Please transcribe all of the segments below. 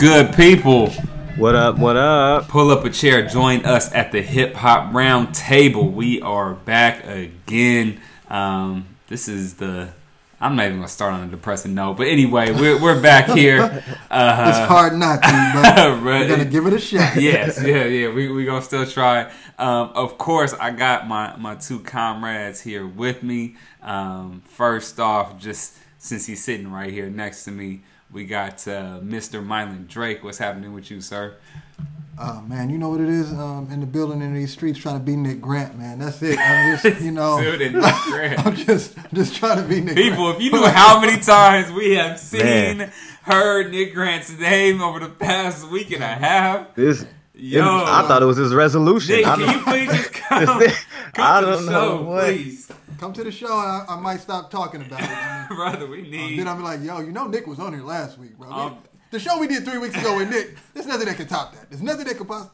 good, people? What up? What up? Pull up a chair. Join us at the Hip Hop Round Table. We are back again. Um, this is the. I'm not even gonna start on a depressing note, but anyway, we're we're back here. Uh, It's hard not to, but we're gonna give it a shot. yes, yeah, yeah. We we gonna still try. Um, of course, I got my my two comrades here with me. Um, first off, just since he's sitting right here next to me, we got uh, Mr. Mylan Drake. What's happening with you, sir? Oh man, you know what it is um, in the building in these streets trying to be Nick Grant, man. That's it. I'm just, you know, Nick Grant. I'm just, just trying to be Nick. People, Grant. if you knew how many times we have seen, Man. heard Nick Grant's name over the past week and a half. This, Yo, I thought it was his resolution. Nick, can you please just come, come I don't to the show, know what. please? Come to the show, I, I, might stop talking about it. I mean, Brother, we need. Uh, then I'm like, yo, you know, Nick was on here last week, bro. Um, the show we did three weeks ago with Nick, there's nothing that can top that. There's nothing that can possibly.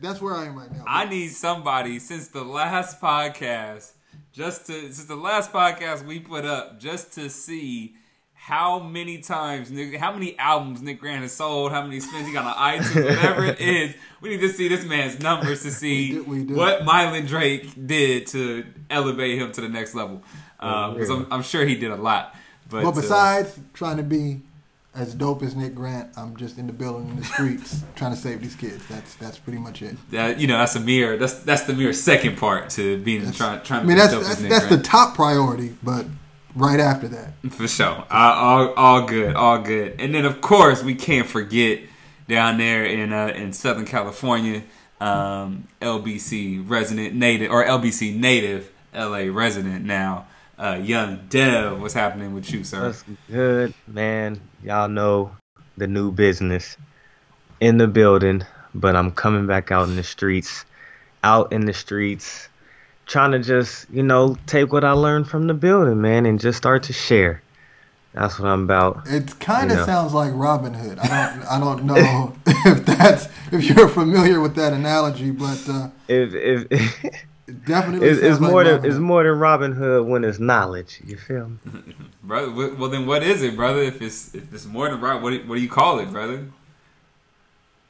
That's where I am right now. I need somebody since the last podcast, just to since the last podcast we put up, just to see how many times Nick, how many albums Nick Grant has sold, how many spins he got on iTunes, whatever it is. We need to see this man's numbers to see we do, we do. what Mylan Drake did to elevate him to the next level. Because um, I'm, I'm, sure he did a lot. But, but besides uh, trying to be as dope as Nick Grant, I'm just in the building in the streets trying to save these kids. That's that's pretty much it. That, you know, that's a mere that's that's the mere second part to being trying trying. I mean, that's that's, that's the top priority, but right after that, for sure, all, all good, all good. And then of course we can't forget down there in uh, in Southern California, um, LBC resident native or LBC native LA resident now. Uh, young Dev, what's happening with you, sir? That's good, man. Y'all know the new business in the building, but I'm coming back out in the streets, out in the streets, trying to just, you know, take what I learned from the building, man, and just start to share. That's what I'm about. It kind of you know. sounds like Robin Hood. I don't, I don't know if that's if you're familiar with that analogy, but uh, if if definitely it's, it's more like than it's more than Robin Hood when it's knowledge. You feel me, brother? Well, then what is it, brother? If it's if it's more than right, what do, what do you call it, brother?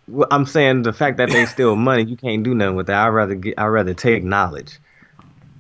Well, I'm saying the fact that they steal money, you can't do nothing with that. I rather get, I rather take knowledge.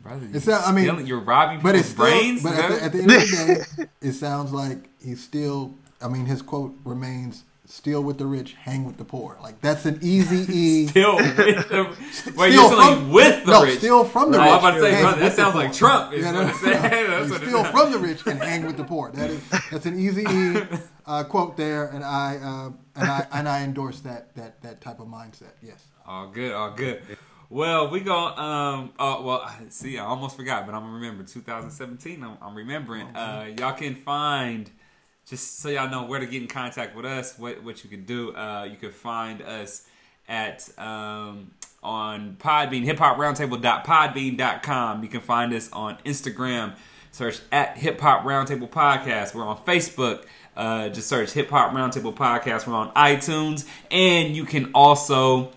Brother, it's not, I mean, stealing, you're robbing but it's still, brains. But at the, at the end of the day, it sounds like he's still. I mean, his quote remains steal with the rich, hang with the poor. Like that's an easy E. steal with the Wait, you're from, with the no, rich. steal from the no, rich. I'm about to say, brother, that sounds like Trump. Yeah, no, no, no. steal from the rich and hang with the poor. That is that's an easy E uh, quote there, and I uh, and I and I endorse that that that type of mindset. Yes. All good, all good. Well, we go. Um. Uh, well, see, I almost forgot, but I'm gonna remember 2017. I'm, I'm remembering. Uh, y'all can find just so y'all know where to get in contact with us, what what you can do. Uh, you can find us at um, on Podbean, hiphoproundtable.podbean.com. You can find us on Instagram, search at Hip Hop Roundtable Podcast. We're on Facebook. Uh, just search Hip Hop Roundtable Podcast. We're on iTunes, and you can also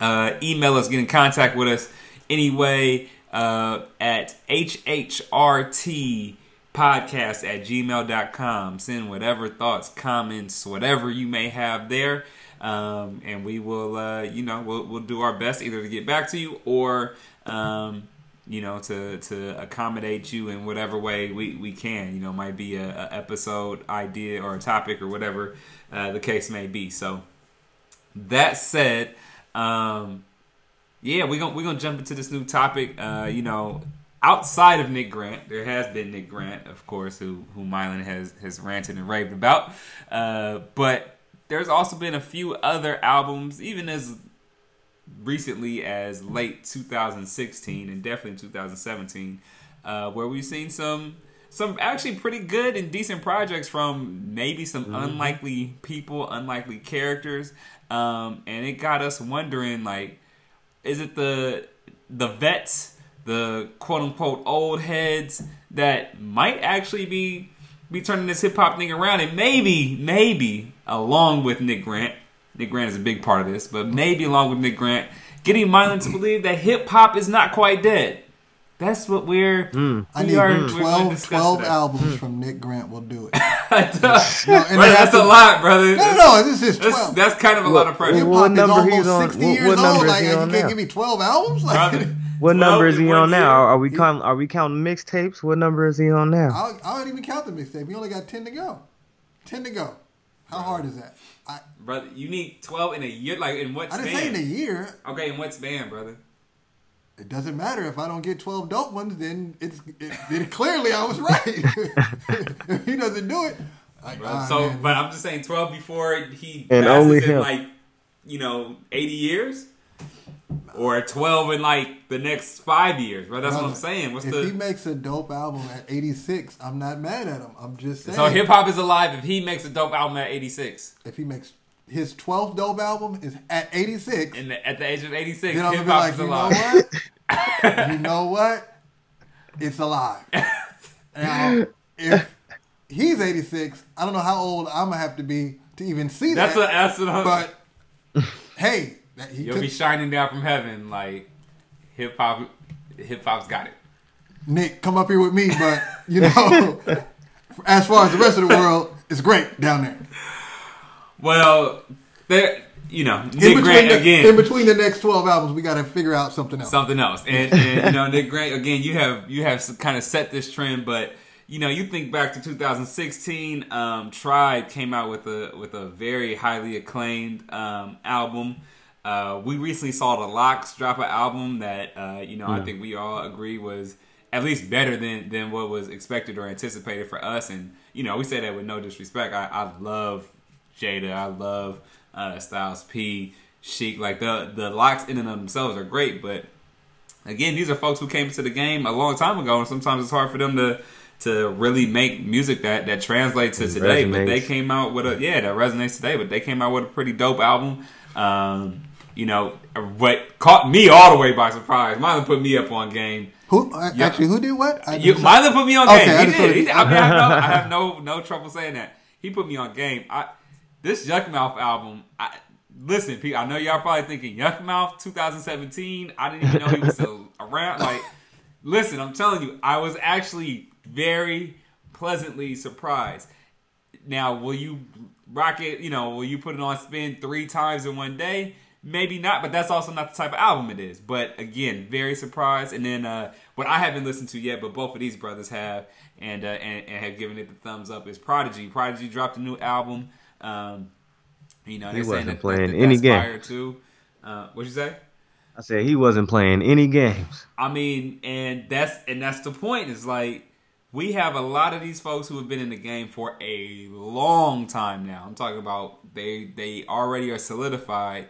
uh, email us, get in contact with us anyway uh, at hhrt podcast at gmail.com. Send whatever thoughts, comments, whatever you may have there. Um, and we will, uh, you know, we'll, we'll do our best either to get back to you or, um, you know, to, to accommodate you in whatever way we, we can. You know, might be a, a episode idea or a topic or whatever uh, the case may be. So, that said, um, yeah, we're gonna we're gonna jump into this new topic. Uh, you know, outside of Nick Grant, there has been Nick Grant, of course, who who Mylan has has ranted and raved about. Uh, but there's also been a few other albums, even as recently as late 2016 and definitely 2017, uh, where we've seen some some actually pretty good and decent projects from maybe some mm-hmm. unlikely people, unlikely characters, um, and it got us wondering like, is it the the vets? the quote unquote old heads that might actually be be turning this hip hop thing around, and maybe, maybe along with Nick Grant, Nick Grant is a big part of this, but maybe along with Nick Grant, getting Mylan to believe that hip hop is not quite dead. That's what we're. Mm. I need are, 12, 12 albums mm. from Nick Grant will do it. No, and that's to, a lot, brother. No, no, no. This is twelve. That's, that's kind of a lot of pressure. What, what number he's on? Sixty what, years what number old. Like, you can't give me twelve albums. Like, what number is he on now? Are we counting? Are we counting mixtapes? What number is he on now? I'll, I don't even count the mixtape. We only got ten to go. Ten to go. How hard is that? I, brother, you need twelve in a year. Like in what? I didn't say in a year. Okay, in what span, brother? It doesn't matter if I don't get twelve dope ones. Then it's it, it clearly I was right. if he doesn't do it. Like, ah, so, man. but I'm just saying, twelve before he and only him. like you know eighty years or 12 in like the next five years, bro. That's what I'm saying. What's if the... he makes a dope album at 86, I'm not mad at him. I'm just saying. So hip hop is alive if he makes a dope album at 86. If he makes his 12th dope album is at 86. And at the age of 86, hip hop like, is alive. Know what? you know what? It's alive. now, if he's 86, I don't know how old I'm gonna have to be to even see that. That's a But hey, You'll took, be shining down from heaven like hip hop. Hip hop's got it. Nick, come up here with me, but you know, as far as the rest of the world, it's great down there. Well, there, you know, Nick Grant the, again. In between the next twelve albums, we got to figure out something else. Something else, and, and you know, Nick Grant again. You have you have kind of set this trend, but you know, you think back to 2016, um, Tribe came out with a with a very highly acclaimed um, album. Uh, we recently saw the LOX drop an album that uh, you know. I think we all agree was at least better than than what was expected or anticipated for us. And you know we say that with no disrespect. I, I love Jada. I love uh, Styles P, Sheek. Like the the LOX in and of themselves are great, but again, these are folks who came to the game a long time ago, and sometimes it's hard for them to to really make music that that translates to today. Resonates. But they came out with a yeah that resonates today. But they came out with a pretty dope album. Um, you know, what caught me all the way by surprise. Mylon put me up on game. Who uh, yeah. actually? Who did what? I you, Mylon put me on okay, game. He did. He, I, mean, I, have no, I have no no trouble saying that. He put me on game. I this Yukmouth album. I, listen, Pete. I know y'all probably thinking Yukmouth 2017. I didn't even know he was around. Like, listen, I'm telling you, I was actually very pleasantly surprised. Now, will you rock it? You know, will you put it on spin three times in one day? maybe not, but that's also not the type of album it is. But again, very surprised. And then uh, what I haven't listened to yet, but both of these brothers have, and uh, and, and, have given it the thumbs up is Prodigy. Prodigy dropped a new album. Um, you know, he wasn't playing that, any games. Too. Uh, what'd you say? I said he wasn't playing any games. I mean, and that's and that's the point. Is like we have a lot of these folks who have been in the game for a long time now. I'm talking about they they already are solidified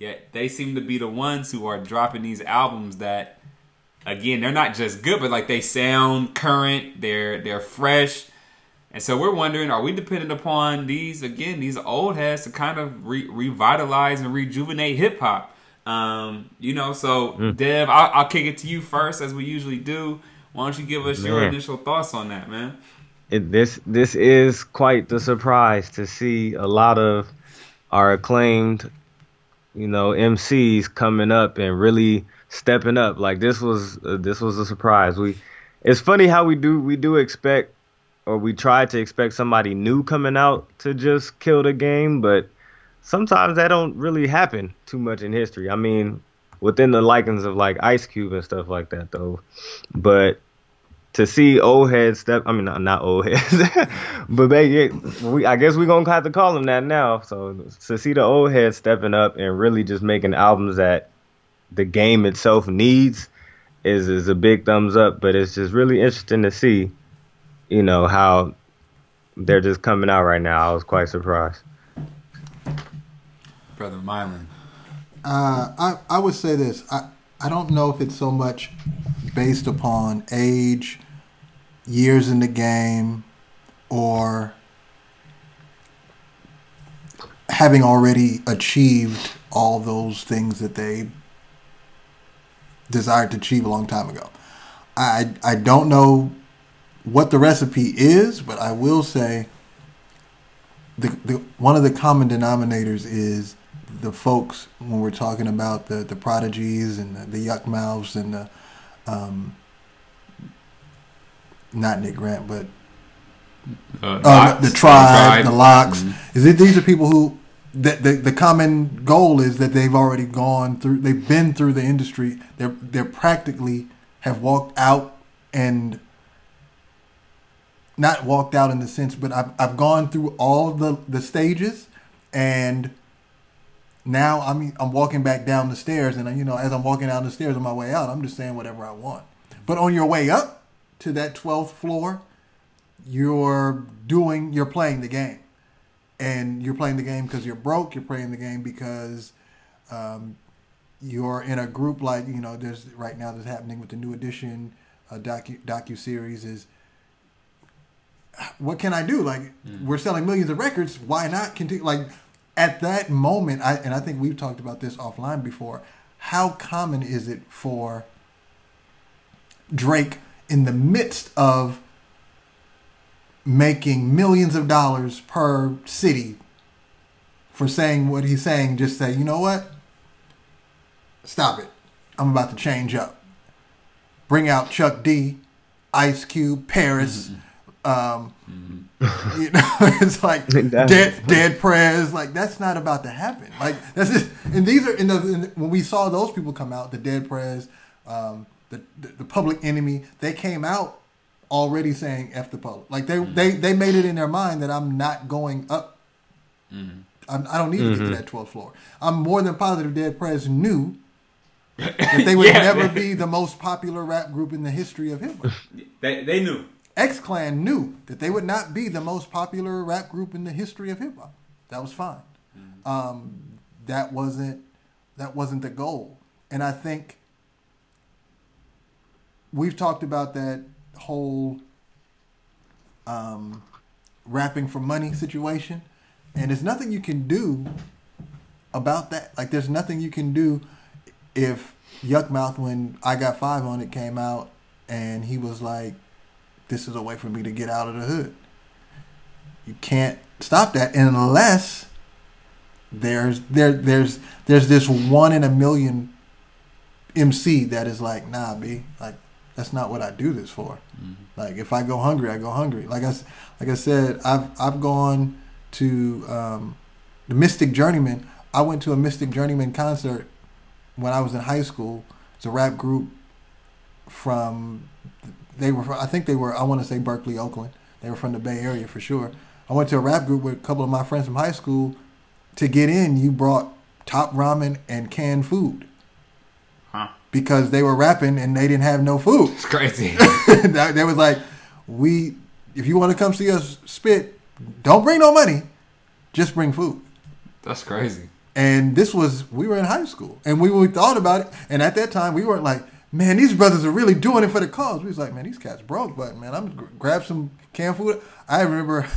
Yet they seem to be the ones who are dropping these albums that again, they're not just good, but like they sound current, they're they're fresh. And so we're wondering, are we dependent upon these again, these old heads to kind of re- revitalize and rejuvenate hip hop? Um, you know, so mm. Dev, I'll, I'll, kick it to you first, as we usually do. Why don't you give us man. your initial thoughts on that, man? It, this this is quite the surprise to see a lot of our acclaimed you know MCs coming up and really stepping up. Like this was uh, this was a surprise. We it's funny how we do we do expect or we try to expect somebody new coming out to just kill the game, but sometimes that don't really happen too much in history. I mean, within the likings of like Ice Cube and stuff like that though. But to see old heads step. I mean, not, not old heads, but they, we, I guess we're gonna have to call them that now. So to see the old heads stepping up and really just making albums that the game itself needs is is a big thumbs up. But it's just really interesting to see, you know, how they're just coming out right now. I was quite surprised. Brother Mylon. Uh, I I would say this. I I don't know if it's so much based upon age, years in the game, or having already achieved all those things that they desired to achieve a long time ago. I I don't know what the recipe is, but I will say the, the one of the common denominators is the folks when we're talking about the the prodigies and the, the Yukmouths and the um, not Nick Grant, but Uh, uh, Lox, the tribe, the LOX. Mm-hmm. Is it these are people who the, the the common goal is that they've already gone through, they've been through the industry. They're they're practically have walked out and not walked out in the sense, but I've I've gone through all the the stages, and now I'm I'm walking back down the stairs, and you know as I'm walking down the stairs on my way out, I'm just saying whatever I want. But on your way up to that twelfth floor, you're doing you're playing the game and you're playing the game because you're broke you're playing the game because um, you're in a group like you know there's right now that's happening with the new edition uh, docu docu series is what can I do like mm. we're selling millions of records why not continue like at that moment I and I think we've talked about this offline before how common is it for Drake in the midst of making millions of dollars per city for saying what he's saying, just say, you know what? Stop it. I'm about to change up. Bring out Chuck D, Ice Cube, Paris. Mm-hmm. Um, you know, it's like dead, Dead Prez. Like that's not about to happen. Like that's just, and these are in the, in when we saw those people come out, the Dead Prez, um, the, the the public enemy. They came out already saying "f the public." Like they they they made it in their mind that I'm not going up. I'm, I don't need to get to that 12th floor. I'm more than positive Dead Prez knew that they would Yeah, never man. be the most popular rap group in the history of hip hop. They, they knew. X Clan knew that they would not be the most popular rap group in the history of hip hop. That was fine. Um, that wasn't that wasn't the goal, and I think we've talked about that whole um, rapping for money situation, and there's nothing you can do about that. Like, there's nothing you can do if Yukmouth, when I Got Five on it, came out and he was like, "This is a way for me to get out of the hood." You can't stop that unless there's there there's there's this one in a million MC that is like, nah, b like that's not what I do this for. Like if I go hungry, I go hungry. Like I like I said, I've I've gone to um, the Mystik Journeymen. I went to a Mystik Journeymen concert when I was in high school. It's a rap group from they were from, I think they were I want to say Berkeley, Oakland. They were from the Bay Area for sure. I went to a rap group with a couple of my friends from high school. To get in, you brought top ramen and canned food Huh. because they were rapping and they didn't have no food. It's crazy. They was like, we, if you want to come see us spit, don't bring no money, just bring food. That's crazy. And this was we were in high school, and we, we thought about it. And at that time, we weren't like, man, these brothers are really doing it for the cause. We was like, man, these cats broke, but man, I'm gonna grab some canned food. I remember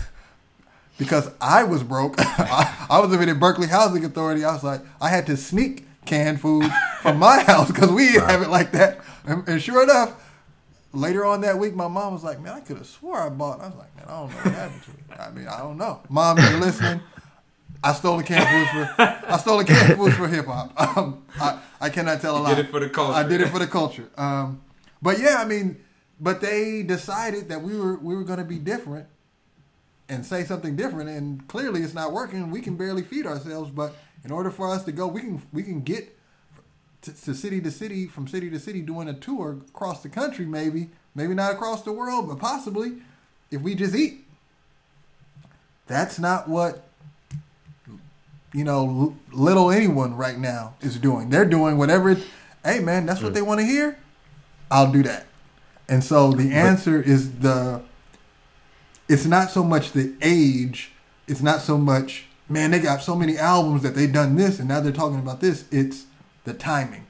because I was broke. I, I was living in Berkeley Housing Authority. I was like, I had to sneak canned food from my house because we didn't have it like that. And, and sure enough, later on that week, my mom was like, "Man, I could have swore I bought." I was like, "Man, I don't know what happened to me. I mean, I don't know." Mom, you're listening. I stole the canned foods for I stole the canned foods for hip hop. Um, I, I cannot tell a lie. did it for the culture. I did it for the culture. Um, but yeah, I mean, but they decided that we were we were going to be different and say something different, and clearly it's not working. We can barely feed ourselves, but in order for us to go, we can we can get to, to city to city, from city to city, doing a tour across the country. Maybe, maybe not across the world, but possibly if we just eat. That's not what you know little anyone right now is doing. They're doing whatever. It, hey man, that's what they want to hear. I'll do that. And so the answer is the. It's not so much the age. It's not so much man. They got so many albums that they done this and now they're talking about this. It's the timing.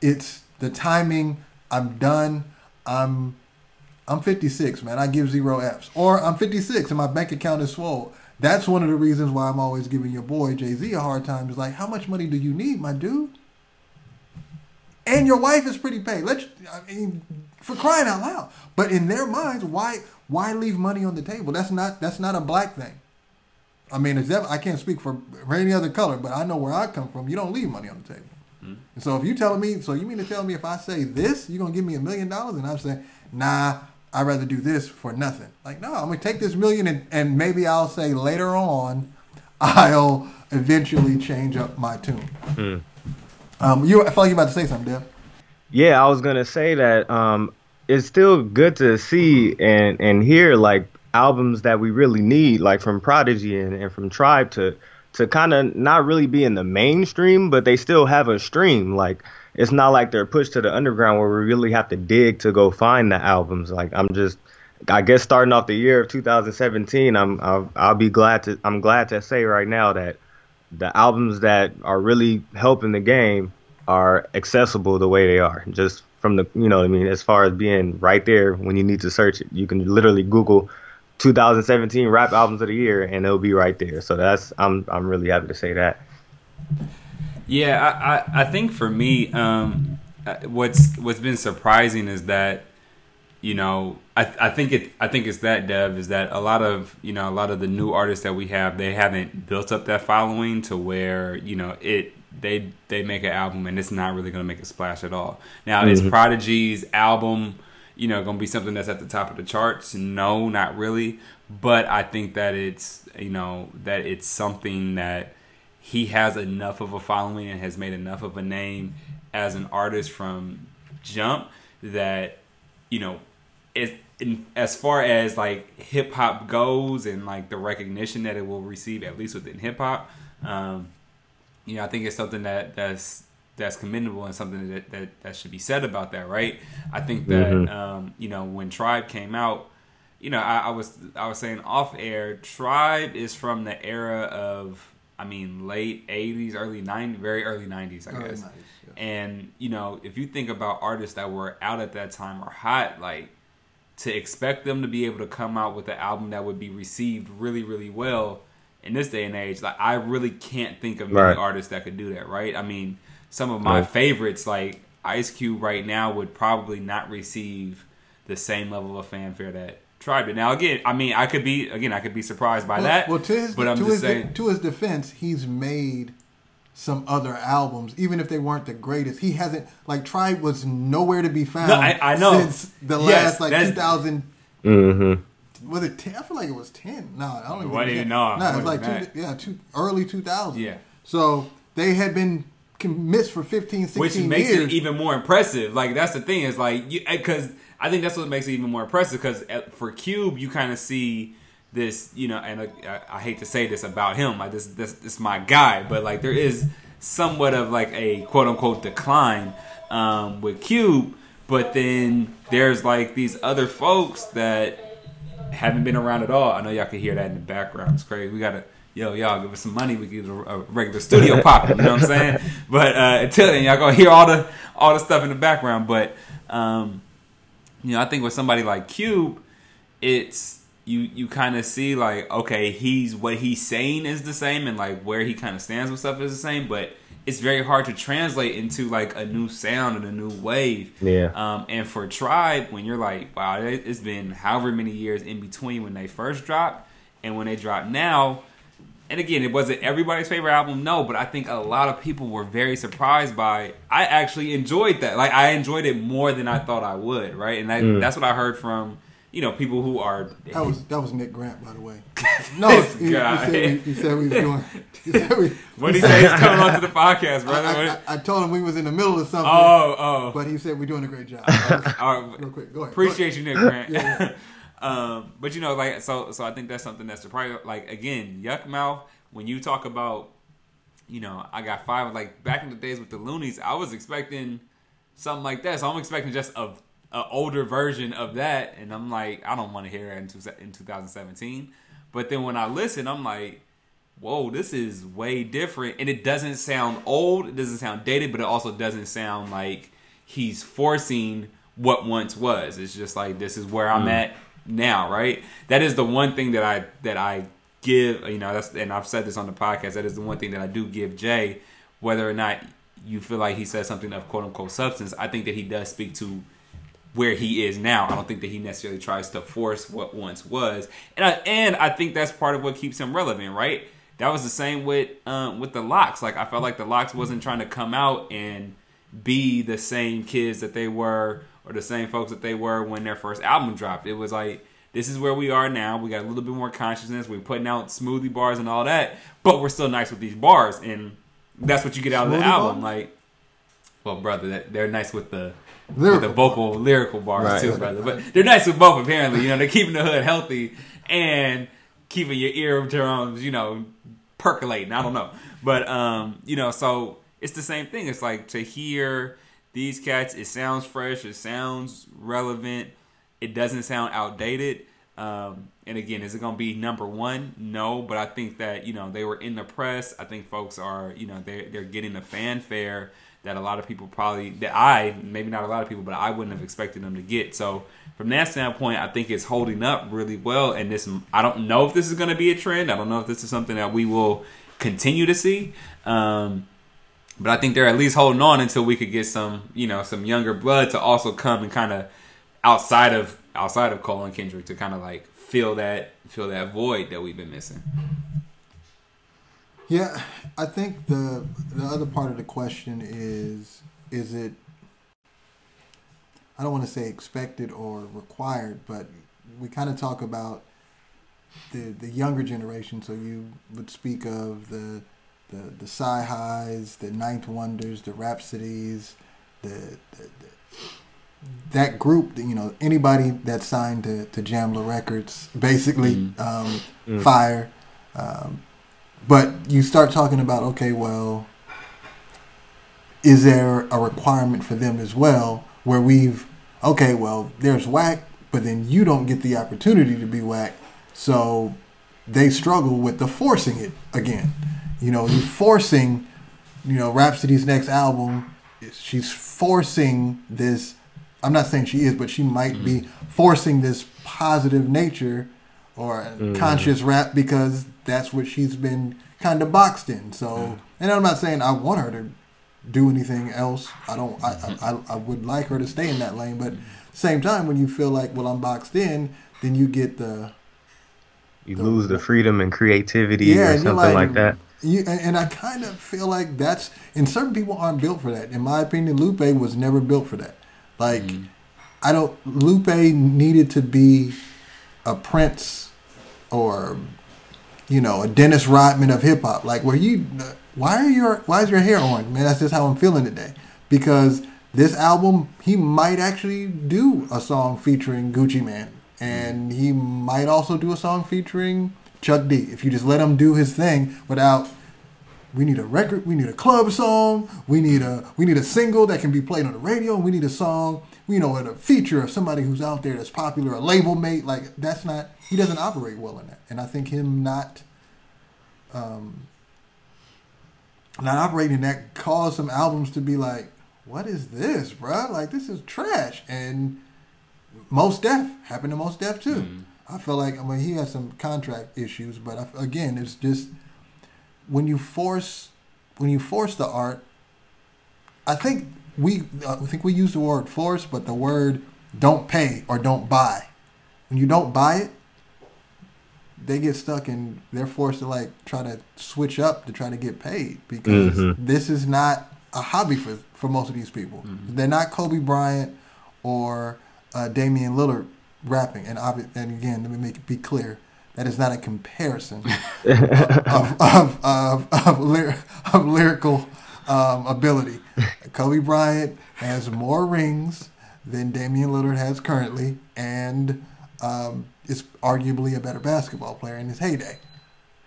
It's the timing. I'm done. I'm I'm 56, man. I give zero Fs. Or I'm 56 and my bank account is swole. That's one of the reasons why I'm always giving your boy Jay Z a hard time. Is like, how much money do you need, my dude? And your wife is pretty paid. Let's, I mean, for crying out loud. But in their minds, why why leave money on the table? That's not that's not a black thing. I mean, it's I can't speak for, for any other color, but I know where I come from. You don't leave money on the table. Hmm. And so if you telling me, so you mean to tell me if I say this, you're gonna give me a million dollars, and I'm saying, nah, I'd rather do this for nothing. Like, no, I'm gonna take this million and, and maybe I'll say later on, I'll eventually change up my tune. Um, you, I feel like you're about to say something, Dev. Yeah, I was gonna say that um, it's still good to see and and hear like albums that we really need, like from Prodigy and, and from Tribe to to kind of not really be in the mainstream, but they still have a stream. Like it's not like they're pushed to the underground where we really have to dig to go find the albums. Like I'm just, I guess starting off the year of 2017, I'm I'll, I'll be glad to I'm glad to say right now that the albums that are really helping the game are accessible the way they are. Just from the you know I mean, as far as being right there when you need to search it, you can literally Google 2017 rap albums of the year and it'll be right there. So that's I'm I'm really happy to say that. Yeah, I, I, I think for me, um, uh, what's what's been surprising is that you know I, I think it I think it's that Dev is that a lot of you know a lot of the new artists that we have they haven't built up that following to where you know it they they make an album and it's not really going to make a splash at all. Now is Prodigy's album you know going to be something that's at the top of the charts? No, not really. But I think that it's you know that it's something that he has enough of a following and has made enough of a name as an artist from jump that you know it in, as far as like hip hop goes and like the recognition that it will receive at least within hip hop um you know I think it's something that that's that's commendable and something that, that that should be said about that right I think that Mhm. um you know when Tribe came out you know, I, I was I was saying off air. Tribe is from the era of, I mean, late '80s, early '90s, very early '90s, I Early guess. 90s, yeah. And you know, if you think about artists that were out at that time or hot, like to expect them to be able to come out with an album that would be received really, really well in this day and age, like I really can't think of many Right. artists that could do that, right? I mean, some of my Right. favorites, like Ice Cube, right now would probably not receive the same level of fanfare that Tribe it. Now, again, I mean, I could be again, I could be surprised by Well, that. well, to his but I'm to just his saying, to his defense, he's made some other albums, even if they weren't the greatest. He hasn't like Tribe was nowhere to be found. No, I- I know. since the Yes, last like that's- 2000. Mm-hmm. Was it ten? I feel like it was ten. No, I don't even. What do you know? No, it was like is two, yeah, two, early 2000. Yeah. So they had been missed for 15, 16 which makes years. it even more impressive. Like that's the thing is like because I think that's what makes it even more impressive because for Cube you kind of see this you know and I, I hate to say this about him like this this this is my guy but like there is somewhat of like a quote unquote decline um, with Cube but then there's like these other folks that haven't been around at all. I know y'all can hear that in the background. It's crazy. We gotta, yo, y'all give us some money. We get a, a regular studio popping. You know what I'm saying? But uh, until then, y'all gonna hear all the all the stuff in the background. But um, you know, I think with somebody like Cube, it's you you kind of see like okay, he's what he's saying is the same, and like where he kind of stands with stuff is the same, but. It's very hard to translate into like a new sound and a new wave. Yeah. Um, and for Tribe, when you're like, wow, it- it's been however many years in between when they first dropped and when they drop now. And again, it wasn't everybody's favorite album, no, but I think a lot of people were very surprised by. I actually enjoyed that. Like I enjoyed it more than I thought I would, right? And that, Mm. that's what I heard from you know people who are. That was that was Nick Grant, by the way. No, This he, he said we, he said we was doing. He said we, what do you say? He's coming onto the podcast, brother. I, I, I, I told him we was in the middle of something, oh, oh. but he said we're doing a great job. Was- All right. real quick, go ahead. Appreciate you, Nick Grant. Yeah, um, but you know, like so, so I think that's something that's surprising. Like again, Yukmouth. When you talk about, you know, I got five. Like back in the days with the Luniz, I was expecting something like that. So I'm expecting just a, a older version of that, and I'm like, I don't want to hear it in, two, in 2017. But then when I listen, I'm like, whoa, this is way different, and it doesn't sound old. It doesn't sound dated, but it also doesn't sound like he's forcing what once was. It's just like this is where I'm at now, right? That is the one thing that I that I give, you know, that's and I've said this on the podcast. That is the one thing that I do give Jay, whether or not you feel like he says something of quote unquote substance. I think that he does speak to where he is now. I don't think that he necessarily tries to force what once was, and I, and I think that's part of what keeps him relevant, right? That was the same with um, with the LOX. Like I felt like the LOX wasn't trying to come out and be the same kids that they were, or the same folks that they were when their first album dropped. It was like this is where we are now. We got a little bit more consciousness. We're putting out smoothie bars and all that, but we're still nice with these bars, and that's what you get out of the album. bars? Like, well, brother, they're nice with the with the vocal lyrical bars Right. too, brother. But they're nice with both. Apparently, you know, they're keeping the hood healthy and keeping your eardrums, you know, percolating. I don't know, but um, you know, so it's the same thing. It's like to hear these cats. It sounds fresh. It sounds relevant. It doesn't sound outdated. Um, and again, is it going to be number one? No, but I think that you know they were in the press. I think folks are you know they they're getting the fanfare that a lot of people probably that I maybe not a lot of people, but I wouldn't have expected them to get. So from that standpoint, I think it's holding up really well. And this I don't know if this is going to be a trend. I don't know if this is something that we will continue to see. Um, but I think they're at least holding on until we could get some, you know, some younger blood to also come and kind of outside of outside of Cole and Kendrick to kind of like fill that fill that void that we've been missing. Yeah, I think the the other part of the question is is it I don't want to say expected or required, but we kind of talk about the the younger generation. So you would speak of the the the Sci Highs, the Ninth Wonders, the Rapsodies, the, the, the that group. You know, anybody that signed to to Jamla Records, basically, Mhm. um, Mm. Fire. Um, but you start talking about okay, well, is there a requirement for them as well? Where we've okay, well, there's whack, but then you don't get the opportunity to be whack, so they struggle with the forcing it again. You know, he's forcing, you know, Rapsody's next album. She's forcing this. I'm not saying she is, but she might be mm-hmm. forcing this positive nature or mm-hmm. conscious rap because that's what she's been kind of boxed in. So, mm-hmm. and I'm not saying I want her to do anything else. I don't. I, I I- would like her to stay in that lane, but same time, when you feel like, well, I'm boxed in, then you get the You lose the freedom and creativity or and you're something like, that. You, and, and I kind of feel like that's and certain people aren't built for that. In my opinion, Lupe was never built for that. Like, mm. I don't. Lupe needed to be a Prince or you know a Dennis Rodman of hip hop. Like, where you why are your why is your hair orange, man? That's just how I'm feeling today. Because this album, he might actually do a song featuring Gucci Mane, and he might also do a song featuring Chuck D. If you just let him do his thing without we need a record, we need a club song, we need a we need a single that can be played on the radio, we need a song, you know, and a feature of somebody who's out there that's popular, a label mate. Like that's not he doesn't operate well in that. And I think him not um not operating in that caused some albums to be like, what is this, bruh? Like this is trash. And Mos Def happened to Mos Def too. I feel like I mean he has some contract issues, but I, again, it's just when you force when you force the art. I think we I think we use the word force, but the word don't pay or don't buy. When you don't buy it, they get stuck and they're forced to like try to switch up to try to get paid because Mhm. this is not a hobby for for most of these people. They're not Kobe Bryant or uh, Damian Lillard rapping. And obvi- and again, let me make it be clear. That is not a comparison of, of, of, of, lyr- of lyrical um, ability. Kobe Bryant has more rings than Damian Lillard has currently, and um, is arguably a better basketball player in his heyday.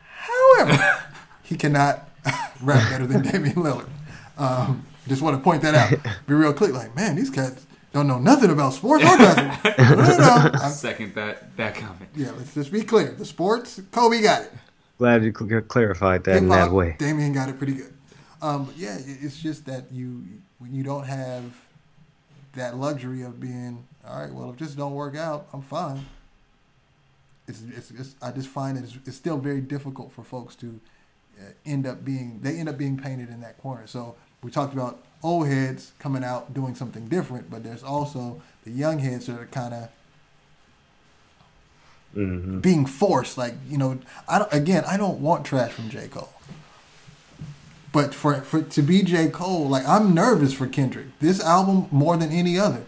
However, he cannot rap better than Damian Lillard. Um, just want to point that out. Be real clear. Like, man, these cats don't know nothing about sports or basketball. No, no, no. I'm- Second that that comment. yeah, let's just be clear. The sports, Kobe got it. Glad you cl- clarified that in Hip-hop, that way. Damian got it pretty good. Um, but yeah, it's just that you when you don't have that luxury of being all right. Well, if this don't work out, I'm fine. It's, it's, it's I just find that it's, it's still very difficult for folks to uh, end up being they end up being painted in that corner. So we talked about old heads coming out doing something different, but there's also the young heads that are kind of hmm being forced. Like you know, I don't, again, I don't want trash from J Cole. But for for to be J Cole, like I'm nervous for Kendrick. This album more than any other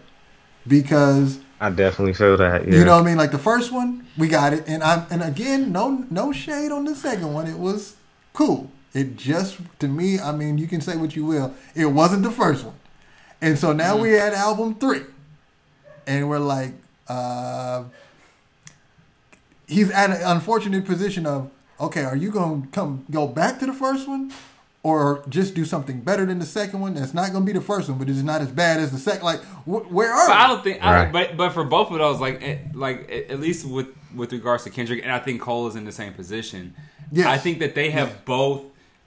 because I definitely feel that. Yeah. you know what I mean. Like the first one, we got it, and I'm and again, no no shade on the second one. It was cool. It just to me, I mean, you can say what you will. It wasn't the first one, and so now we had album three, and we're like, uh, he's at an unfortunate position of okay, are you going to come go back to the first one? Or just do something better than the second one. That's not going to be the first one, but it's not as bad as the second. Like, wh- where are? But we? I don't think, I, but but for both of those, like like at least with with regards to Kendrick, and I think Cole is in the same position. Yes. I think that they have Yeah. both.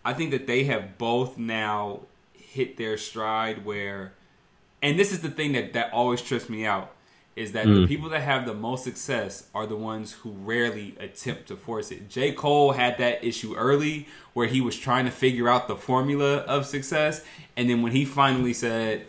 I think that they have both now hit their stride where, and this is the thing that that always trips me out is that the mm. people that have the most success are the ones who rarely attempt to force it. J. Cole had that issue early where he was trying to figure out the formula of success, and then when he finally said,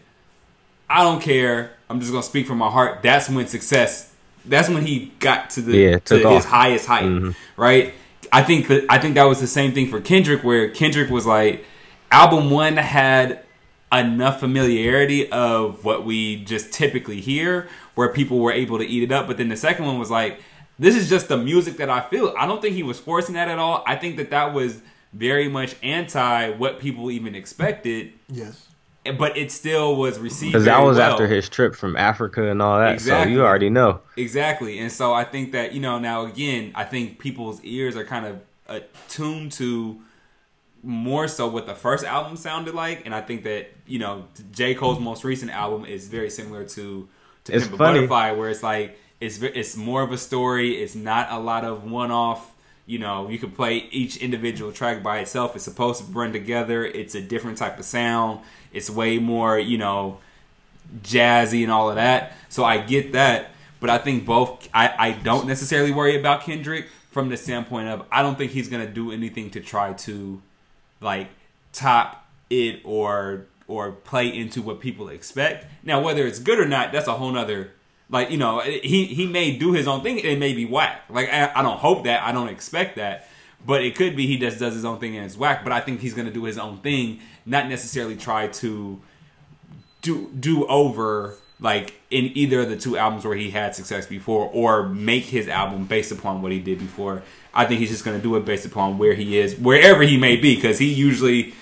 I don't care. I'm just gonna speak from my heart. That's when success. That's when he got to the Yeah, to took his off. highest height, mm-hmm. right? I think that I think that was the same thing for Kendrick, where Kendrick was like, album one had enough familiarity of what we just typically hear, where people were able to eat it up. But then the second one was like, this is just the music that I feel. I don't think he was forcing that at all. I think that that was very much anti what people even expected yes. But it still was received Because that was well. after his trip from Africa and all that. Exactly. So you already know. exactly and so i think that you know now again i think people's ears are kind of attuned to more so what the first album sounded like and i think that you know j cole's most recent album is very similar to to It's Pimp butterfly where it's like it's it's more of a story it's not a lot of one-off you know you can play each individual track by itself it's supposed to run together it's a different type of sound it's way more you know jazzy and all of that. So I get that, but I think both. I I don't necessarily worry about Kendrick from the standpoint of I don't think he's gonna do anything to try to like top it or or play into what people expect. Now whether it's good or not, that's a whole nother. Like you know, he he may do his own thing. It may be whack. Like I, I don't hope that. I don't expect that. But it could be he just does his own thing and it's whack. But I think he's gonna do his own thing, not necessarily try to do do over like in either of the two albums where he had success before or make his album based upon what he did before. I think he's just going to do it based upon where he is, wherever he may be, because he usually,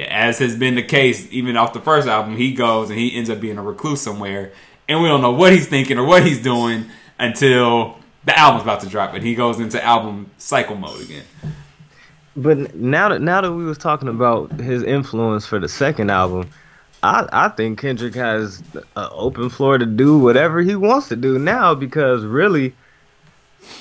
as has been the case, even off the first album, he goes and he ends up being a recluse somewhere, and we don't know what he's thinking or what he's doing until the album's about to drop, and he goes into album cycle mode again. But now that now that we was talking about his influence for the second album, I I think Kendrick has an open floor to do whatever he wants to do now because really,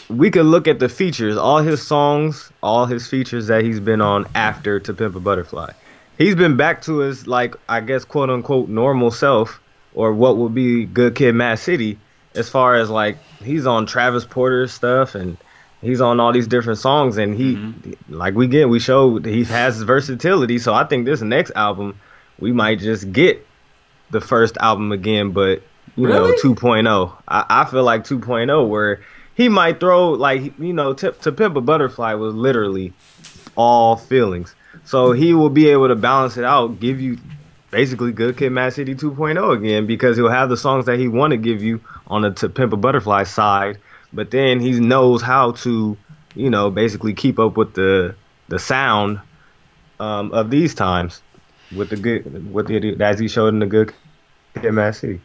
we could look at the features, all his songs, all his features that he's been on after To Pimp a Butterfly. He's been back to his like I guess quote unquote normal self or what would be Good Kid, Mad City, as far as like he's on Travis Porter's stuff and he's on all these different songs and he mm-hmm. like we get we showed he has versatility. So i think this next album we might just get the first album again but you Really? know 2.0 I, I feel like 2.0 where he might throw like you know to, to pimp a butterfly was literally all feelings. So he will be able to balance it out give you basically good kid mad city 2.0 again because he'll have the songs that he want to give you on the to pimp a butterfly side but then he knows how to you know basically keep up with the the sound um, of these times with the good with the as he showed in the good kid mad city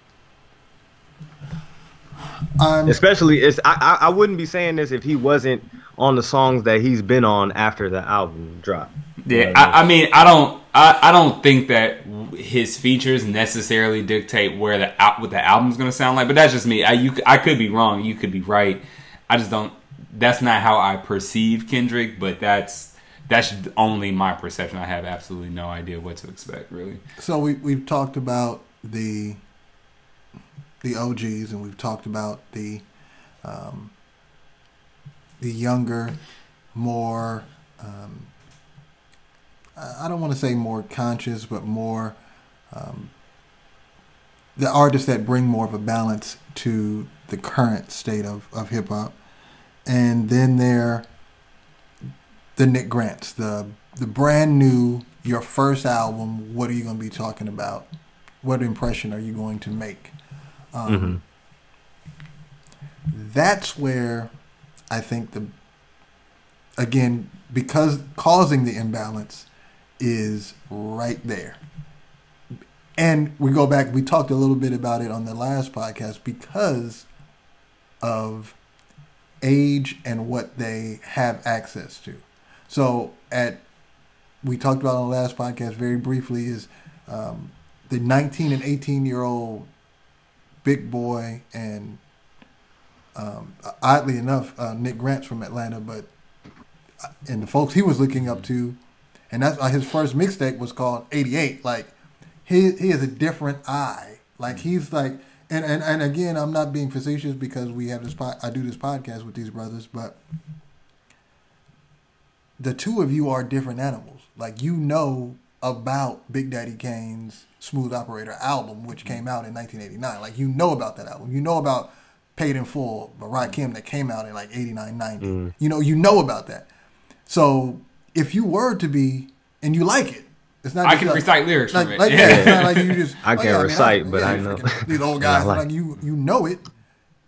I'm, especially it's I I wouldn't be saying this if he wasn't on the songs that he's been on after the album dropped Yeah, I, I mean, I don't, I, I don't think that his features necessarily dictate where the al- what the album's gonna sound like. But that's just me. I you, c- I could be wrong. You could be right. I just don't. That's not how I perceive Kendrick. But that's that's only my perception. I have absolutely no idea what to expect. Really. so we we've talked about the the OGs and we've talked about the um, the younger, more um, I don't want to say more conscious, but more um, the artists that bring more of a balance to the current state of, of hip hop. And then there the Nick Grants, the the brand new your first album, what are you going to be talking about? What impression are you going to make? Um, That's where I think the again because causing the imbalance is right there. And we go back, we talked a little bit about it on the last podcast because of age and what they have access to. So at we talked about on the last podcast very briefly is um, the 19 and 18 year old big boy and um, oddly enough uh, Nick Grant's from Atlanta, but uh, and the folks he was looking up to, and that's uh, his first mixtape was called 88. Like he he has a different eye. Like he's like. And, and, and again, I'm not being facetious because we have this. Po- I do this podcast with these brothers, but the two of you are different animals. Like you know about Big Daddy Kane's Smooth Operator album, which came out in 1989. Like you know about that album. You know about Paid in Full but by Rakim that came out in like 89, 90. Mm. You know, you know about that. So if you were to be and you like it, it's not. I can like- recite lyrics like, from it. like, yeah, it's not like you just. I oh, can't yeah, man, recite, but yeah, I know. freaking- These old guys, like like you, you know it,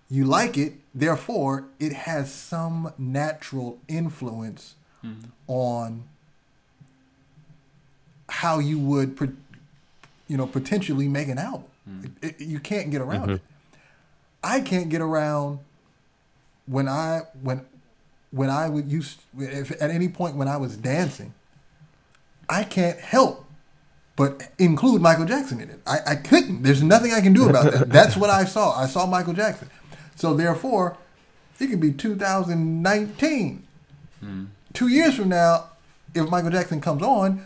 you like it. Therefore, it has some natural influence mm-hmm. on how you would, pro- you know, potentially make an album. Mm. It- it- you can't get around mm-hmm. it. I can't get around when I when when I would use if at any point when I was dancing, I can't help but include Michael Jackson in it. I, I couldn't. There's nothing I can do about that. That's what I saw. I saw Michael Jackson. So therefore, it could be 2019. Two years from now, if Michael Jackson comes on,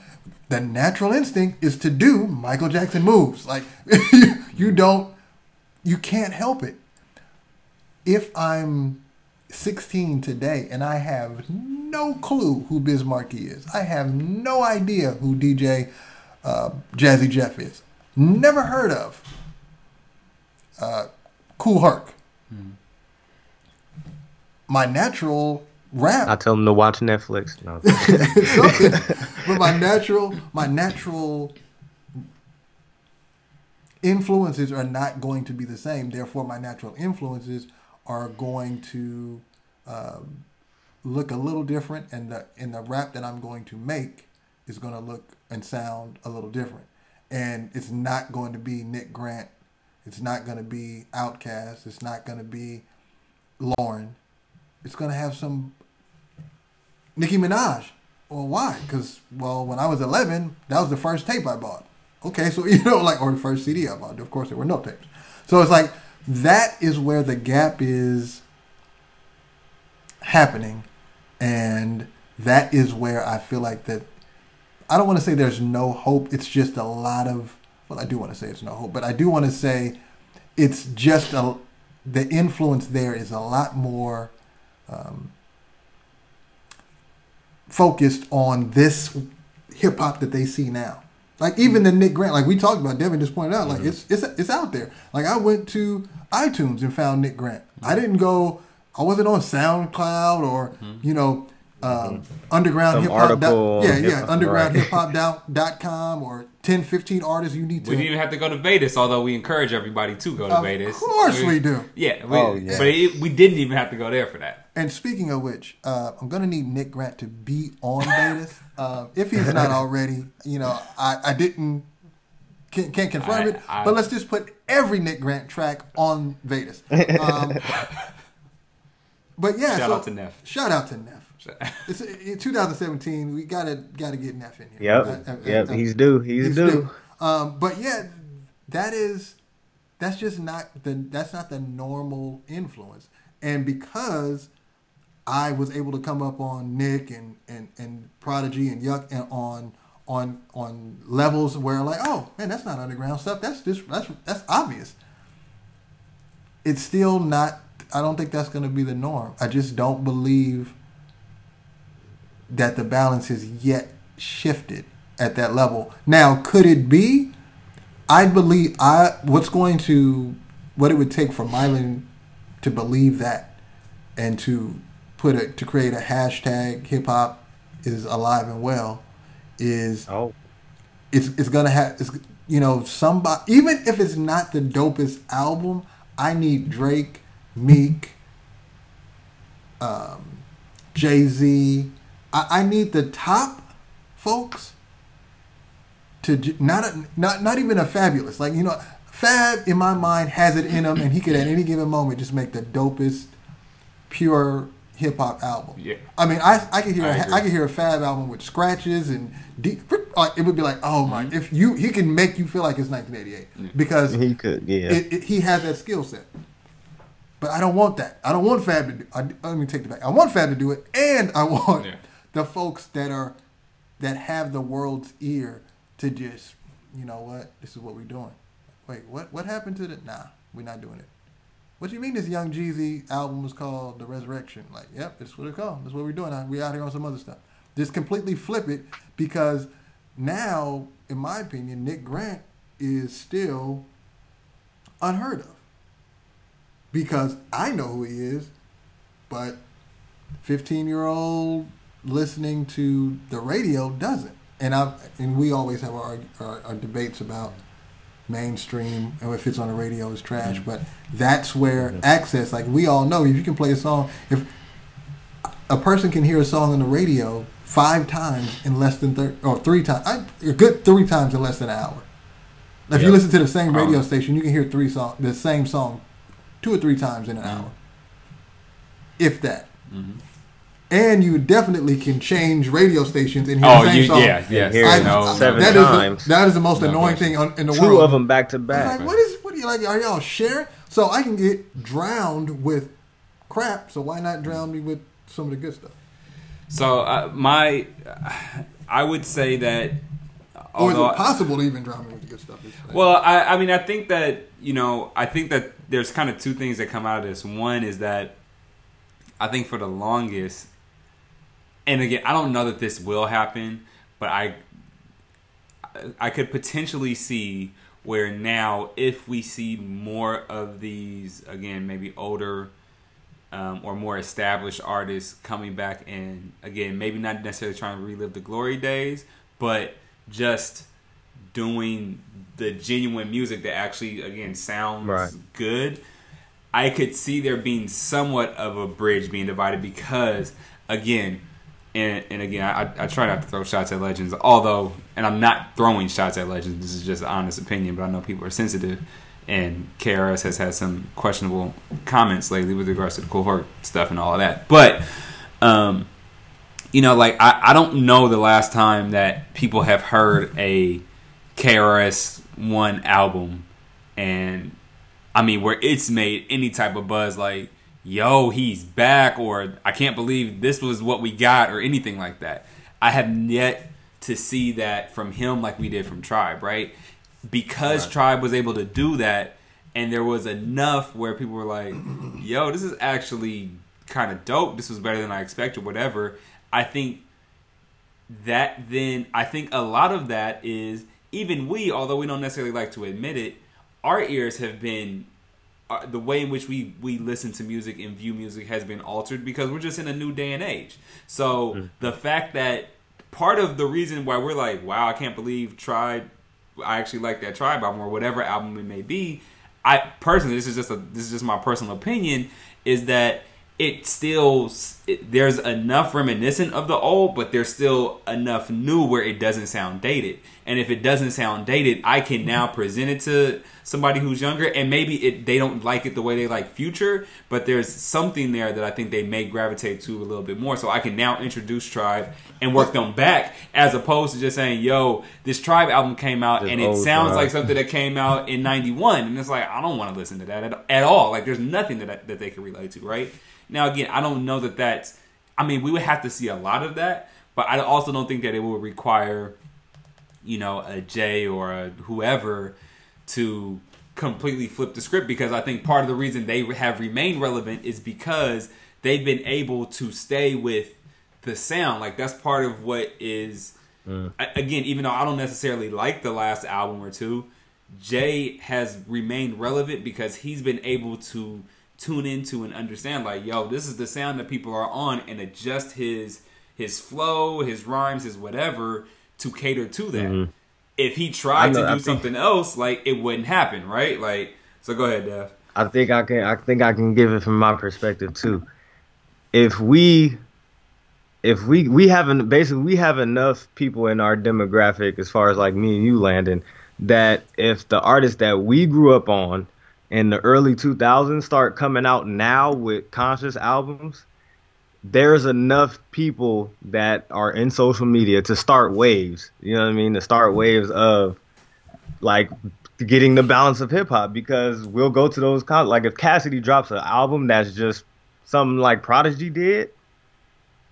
the natural instinct is to do Michael Jackson moves. Like you don't, you can't help it. If I'm 16 today and I have no clue who Biz Markie is, I have no idea who DJ uh, Jazzy Jeff is, never heard of uh, Kool Herc. My natural rap I tell them to watch Netflix. No. but my natural, my natural influences are not going to be the same. Therefore, my natural influences are going to um, look a little different, and the and the rap that I'm going to make is going to look and sound a little different. And it's not going to be Nick Grant. It's not going to be Outkast. It's not going to be Lauryn. It's going to have some Nicki Minaj. Well, why? Because well, when I was 11, that was the first tape I bought. Okay, so you know, like, or the first CD I bought. Of course, there were no tapes. So it's like that is where the gap is happening, and that is where I feel like that. I don't want to say there's no hope. It's just a lot of. Well, I do want to say it's no hope, but I do want to say it's just a. The influence there is a lot more. Um, focused on this hip hop that they see now. Like even the Nick Grant, like we talked about, Devin just pointed out, like it's it's it's out there. Like I went to iTunes and found Nick Grant. I didn't go. I wasn't on SoundCloud or you know um, underground hip hop. article Yeah, yeah, hip-hop, underground right. hip hop dot, dot com or 10, 15 artists you need to. We didn't even have to go to Vegas, although we encourage everybody to go to Of Vegas. course we do. Yeah, we, Oh, yeah. but it, we didn't even have to go there for that. And speaking of which, uh, I'm gonna need Nick Grant to be on Vegas. Uh, if he's not already, you know, I, I didn't can't, can't confirm I- it, I- but let's just put every Nick Grant track on Vegas. Um, but yeah, Shout so- out to Neff. Shout out to Neff. It's in 2017. We gotta gotta get Neff in here. Yep. Uh, uh, Yep. He's due. He's, due. um, but yeah, that is that's just not the that's not the normal influence. And because I was able to come up on Nick and and, and Prodigy and Yuck and on on on levels where like, oh man, that's not underground stuff. That's just that's that's obvious. It's still not. I don't think that's going to be the norm. I just don't believe that the balance has yet shifted at that level. Now, could it be? I believe I what's going to what it would take for Mylan to believe that and to put it to create a hashtag hip hop is alive and well is Oh, it's it's gonna have it's, you know, somebody, even if it's not the dopest album, I need Drake, Meek, um, Jay Z. I, I need the top folks to not a, not not even a fabulous like you know Fab in my mind has it in him and he could at any given moment just make the dopest pure hip hop album. Yeah. I mean I I could hear I a. I could hear a Fab album with scratches and deep, like it would be like oh my mm-hmm. if you he can make you feel like it's 1988 because He could, yeah. it, it, he has that skill set. But I don't want that. I don't want Fab to do. I, let me take it back. I want Fab to do it, and I want Yeah. the folks that are that have the world's ear to just, you know what, this is what we're doing. Wait, what? What happened to the? Nah, we're not doing it. What you mean this Young Jeezy album was called The Resurrection? Like, yep, that's what it's called. That's what we're doing. We're out here on some other stuff. Just completely flip it because now, in my opinion, Nick Grant is still unheard of. Because I know who he is, but 15 year old listening to the radio doesn't. And I and we always have our, our, our debates about mainstream and if it's on the radio is trash. But that's where access, like we all know, if you can play a song, if a person can hear a song on the radio five times in less than thir- or three times, a good three times in less than an hour. If you listen to the same radio Um, station, you can hear three song the same song two or three times in an hour, if that. Mhm. And you definitely can change radio stations and hear Oh, the same you, song. yeah, yes. Hear I- it no, seven that is the- times. that is the most No annoying question. thing on, in the Two world. of them back to back. like, what is what are you like? Are y'all sharing? So I can get drowned with crap. So why not drown me with some of the good stuff? So uh, my, I would say that. Or is it possible to even drown me with the good stuff? Well, I, I mean, I think that you know, I think that there's kind of two things that come out of this. One is that I think for the longest, and again, I don't know that this will happen, but I, I could potentially see where now, if we see more of these, again, maybe older um, or more established artists coming back and again, maybe not necessarily trying to relive the glory days, but just doing the genuine music that actually again sounds Right. good. I could see there being somewhat of a bridge being divided because again, and, and again, I, I try not to throw shots at legends, although, and I'm not throwing shots at legends. This is just an honest opinion, but I know people are sensitive, and KRS has had some questionable comments lately with regards to the cohort stuff and all of that. But, um, you know, like I, I don't know the last time that people have heard a KRS One album, and I mean where it's made any type of buzz, like yo, he's back, or I can't believe this was what we got, or anything like that. I have yet to see that from him like we did from Tribe, right? Because Tribe was able to do that, and there was enough where people were like, yo, this is actually kind of dope. This was better than I expected, whatever. I think that then I think a lot of that is even we, although we don't necessarily like to admit it, our ears have been the way in which we we listen to music and view music has been altered because we're just in a new day and age. So hmm. the fact that part of the reason why we're like, wow, I can't believe Tribe, I actually like that Tribe album or whatever album it may be. I personally, this is just a this is just my personal opinion, is that it still it, there's enough reminiscent of the old, but there's still enough new where it doesn't sound dated. And if it doesn't sound dated, I can now mm-hmm. present it to somebody who's younger, and maybe it they don't like it the way they like Future, but there's something there that I think they may gravitate to a little bit more. So I can now introduce Tribe and work them back, as opposed to just saying, "Yo, this Tribe album came out This and it sounds Tribe. like something that came out in '91," and it's like I don't want to listen to that at, at all. Like there's nothing that I, that they can relate to, right? Now again, I don't know that that's. I mean, we would have to see a lot of that, but I also don't think that it would require, you know, a Jay or a whoever to completely flip the script because I think part of the reason they have remained relevant is because they've been able to stay with the sound. Like that's part of what is mm. a- again, even though I don't necessarily like the last album or two, Jay has remained relevant because he's been able to tune into and understand like, yo, this is the sound that people are on and adjust his his flow, his rhymes, his whatever to cater to that. Mm-hmm. if he tried know, to do think- something else, like it wouldn't happen, right? Like, so go ahead, Dev. I think I can I think I can give it from my perspective too. If we if we we haven't basically we have enough people in our demographic as far as like me and you Landon that if the artists that we grew up on in the early 2000s start coming out now with conscious albums there's enough people that are in social media to start waves you know what i mean to start waves of like getting the balance of hip hop because we'll go to those con- like if Cassidy drops an album that's just something like Prodigy did,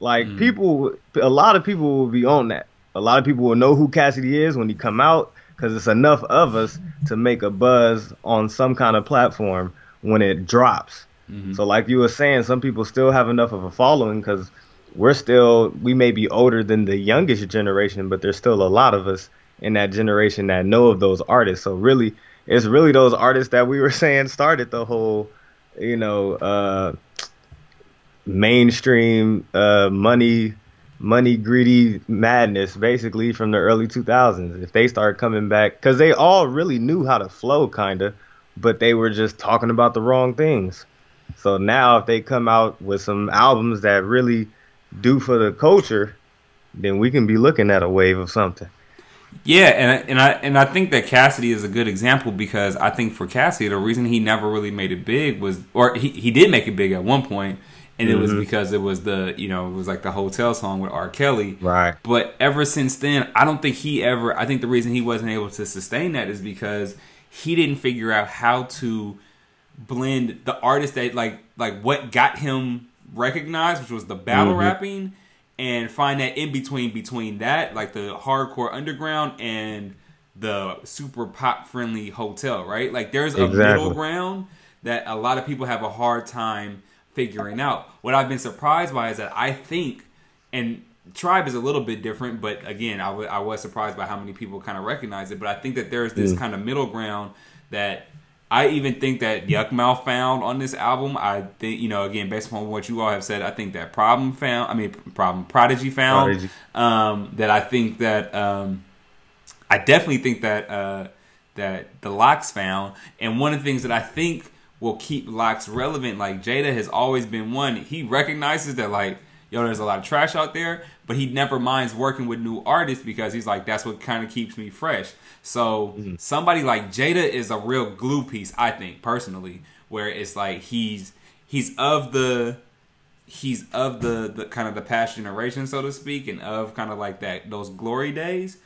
like Mhm. people, a lot of people will be on that. A lot of people will know who Cassidy is when he come out because it's enough of us to make a buzz on some kind of platform when it drops. Mhm. So like you were saying, some people still have enough of a following because we're still we may be older than the youngest generation, but there's still a lot of us in that generation that know of those artists. So really, it's really those artists that we were saying started the whole, you know, uh, mainstream uh, money money greedy madness basically from the early 2000s if they start coming back because they all really knew how to flow kind of but they were just talking about the wrong things. So now if they come out with some albums that really do for the culture then we can be looking at a wave of something. Yeah, and and I and I think that Cassidy is a good example because I think for Cassidy the reason he never really made it big was, or he, he did make it big at one point, and it was Mhm. because it was the you know it was like the hotel song with R. Kelly. right But ever since then, I don't think he ever. I think the reason he wasn't able to sustain that is because he didn't figure out how to blend the artist that like like what got him recognized, which was the battle Mhm. rapping, and find that in between between that like the hardcore underground and the super pop friendly hotel, right? Like there's a Exactly. middle ground that a lot of people have a hard time figuring out. What I've been surprised by is that I think, and Tribe is a little bit different, but again, I I was surprised by how many people kind of recognize it. But I think that there's this Mm. kind of middle ground that I even think that Yukmouth found on this album. I think, you know, again, based upon what you all have said, I think that Problem found, I mean, Problem, Prodigy found, Prodigy. um, that I think that, um, I definitely think that uh, that the LOX found, and one of the things that I think will keep LOX relevant, like Jada has always been one. He recognizes that like yo, there's a lot of trash out there, but he never minds working with new artists because he's like that's what kind of keeps me fresh. So mm-hmm. somebody like Jada is a real glue piece, I think personally, where it's like he's he's of the he's of the the kind of the past generation, so to speak, and of kind of like that those glory days.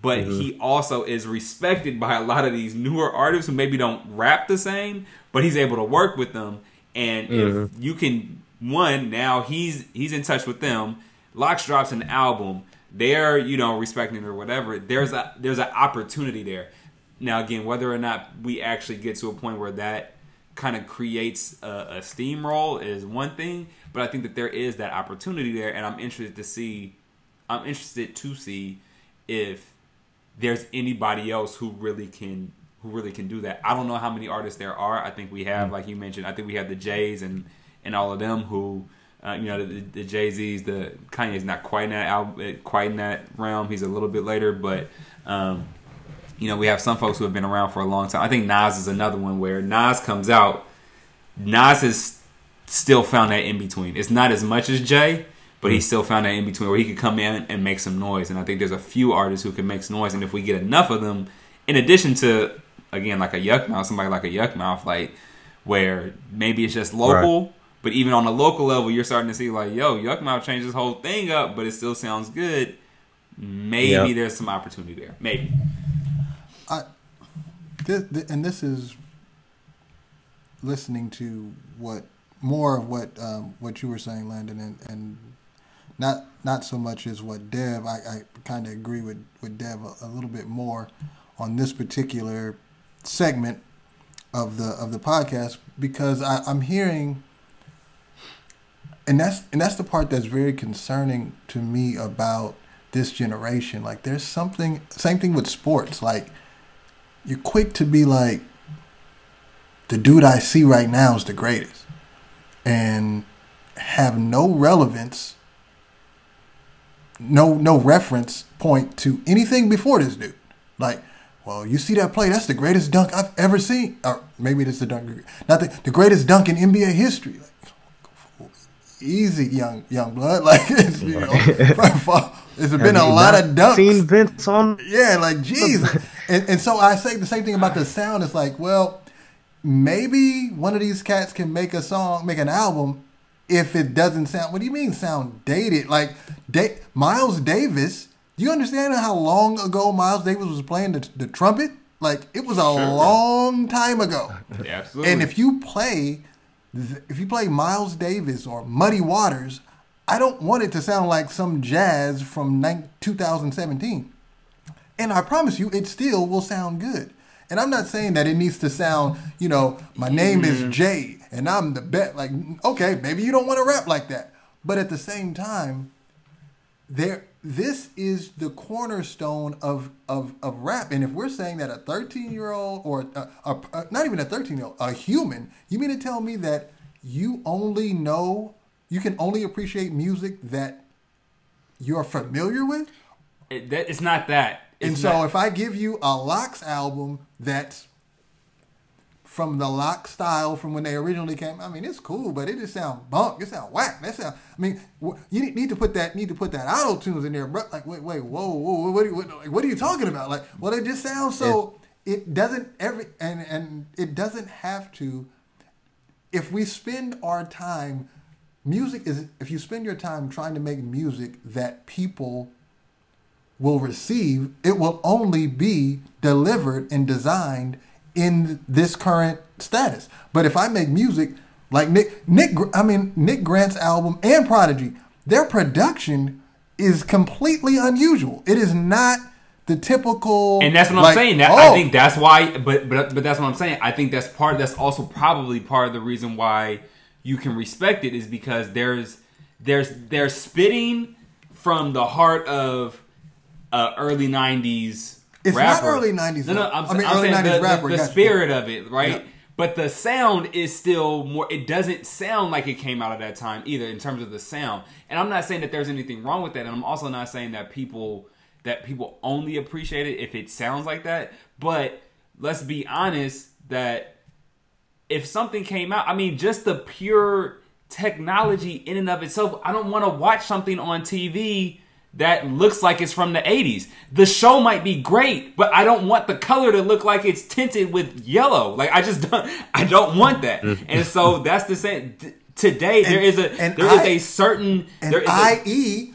But mm-hmm. he also is respected by a lot of these newer artists who maybe don't rap the same, but he's able to work with them. And if mm-hmm. you can, one now he's he's in touch with them. LOX drops an album. They're you know respecting or whatever. There's a there's an opportunity there. Now again, whether or not we actually get to a point where that kind of creates a, a steamroll is one thing, but I think that there is that opportunity there, and I'm interested to see. I'm interested to see if there's anybody else who really can who really can do that. I don't know how many artists there are. I think we have, like you mentioned, I think we have the Jays and and all of them who. Uh, you know the, the Jay Z's, the Kanye's not quite in that quite in that realm. He's a little bit later, but um, you know, we have some folks who have been around for a long time. I think Nas is another one where Nas comes out. Nas has still found that in between. It's not as much as Jay, but he still found that in between where he could come in and make some noise. And I think there's a few artists who can make some noise. And if we get enough of them, in addition to again like a Yukmouth, somebody like a Yukmouth, like where maybe it's just local. But even on the local level, you're starting to see like, yo, Yukmouth changed this whole thing up, but it still sounds good. Maybe Yeah. there's some opportunity there. Maybe. I, this, th- and this is listening to what more of what um, what you were saying, Landon, and, and not not so much as what Dev. I, I kind of agree with with Dev a, a little bit more on this particular segment of the of the podcast because I, I'm hearing, and that's and that's the part that's very concerning to me about this generation. Like, there's something. Same thing with sports. Like, you're quick to be like, the dude I see right now is the greatest, and have no relevance, no no reference point to anything before this dude. Like, well, you see that play? That's the greatest dunk I've ever seen. Or maybe it's the dunk, not the, the greatest dunk in NBA history. Like, easy, young young blood. Like, it's, you know, it's been a lot of dunks. Seen Vince on? Yeah, like, jeez. and, and so I say the same thing about the sound. It's like, well, maybe one of these cats can make a song, make an album, if it doesn't sound. What do you mean sound dated? Like, da- Miles Davis. Do you understand how long ago Miles Davis was playing the, the trumpet? Like, it was a Sure. long time ago. Yeah, absolutely. And if you play, if you play Miles Davis or Muddy Waters, I don't want it to sound like some jazz from nine- 2017. And I promise you, it still will sound good. And I'm not saying that it needs to sound, you know, my name is mm-hmm. Jay and I'm the best. Like, okay, maybe you don't want to rap like that. But at the same time, there this is the cornerstone of, of, of rap and if we're saying that a 13 year old or a, a, a- not even a 13 year old a human you mean to tell me that you only know you can only appreciate music that you're familiar with It- that, it's not that. And so if i give you a LOX album that's from the lock style from when they originally came. I mean, it's cool, but it just sound bunk. It sound whack. That sound. I mean, you need- to put that need to put that auto tunes in there, bro. Like, wait, wait, whoa, whoa, what, are you, what, what are you talking about? Like, well, it just sounds so. It doesn't every and and it doesn't have to. If we spend our time, music is. If you spend your time trying to make music that people will receive, it will only be delivered and designed in this current status. But if I make music like Nick, Nick, I mean Nick Grant's album and Prodigy, their production is completely unusual. It is not the typical. and that's what I'm saying. That I oh, think that's why. But but but that's what I'm saying. I think that's part. That's also probably part of the reason why you can respect it is because there's there's they're spitting from the heart of uh, early '90s. It's not early 90s No, no. I'm, I mean, I'm early saying 90s the, rapper, the, the spirit of it, right? Yeah. But the sound is still more. It doesn't sound like it came out of that time either in terms of the sound. And I'm not saying that there's anything wrong with that. And I'm also not saying that people that people only appreciate it if it sounds like that. But let's be honest that if something came out, I mean, just the pure technology in and of itself, I don't want to watch something on TV that looks like it's from the 80s. The show might be great, but I don't want the color to look like it's tinted with yellow. Like I just don't I don't want that. Mm-hmm. and so that's the same t- today there is a and there is a certain And there is a, i.e.,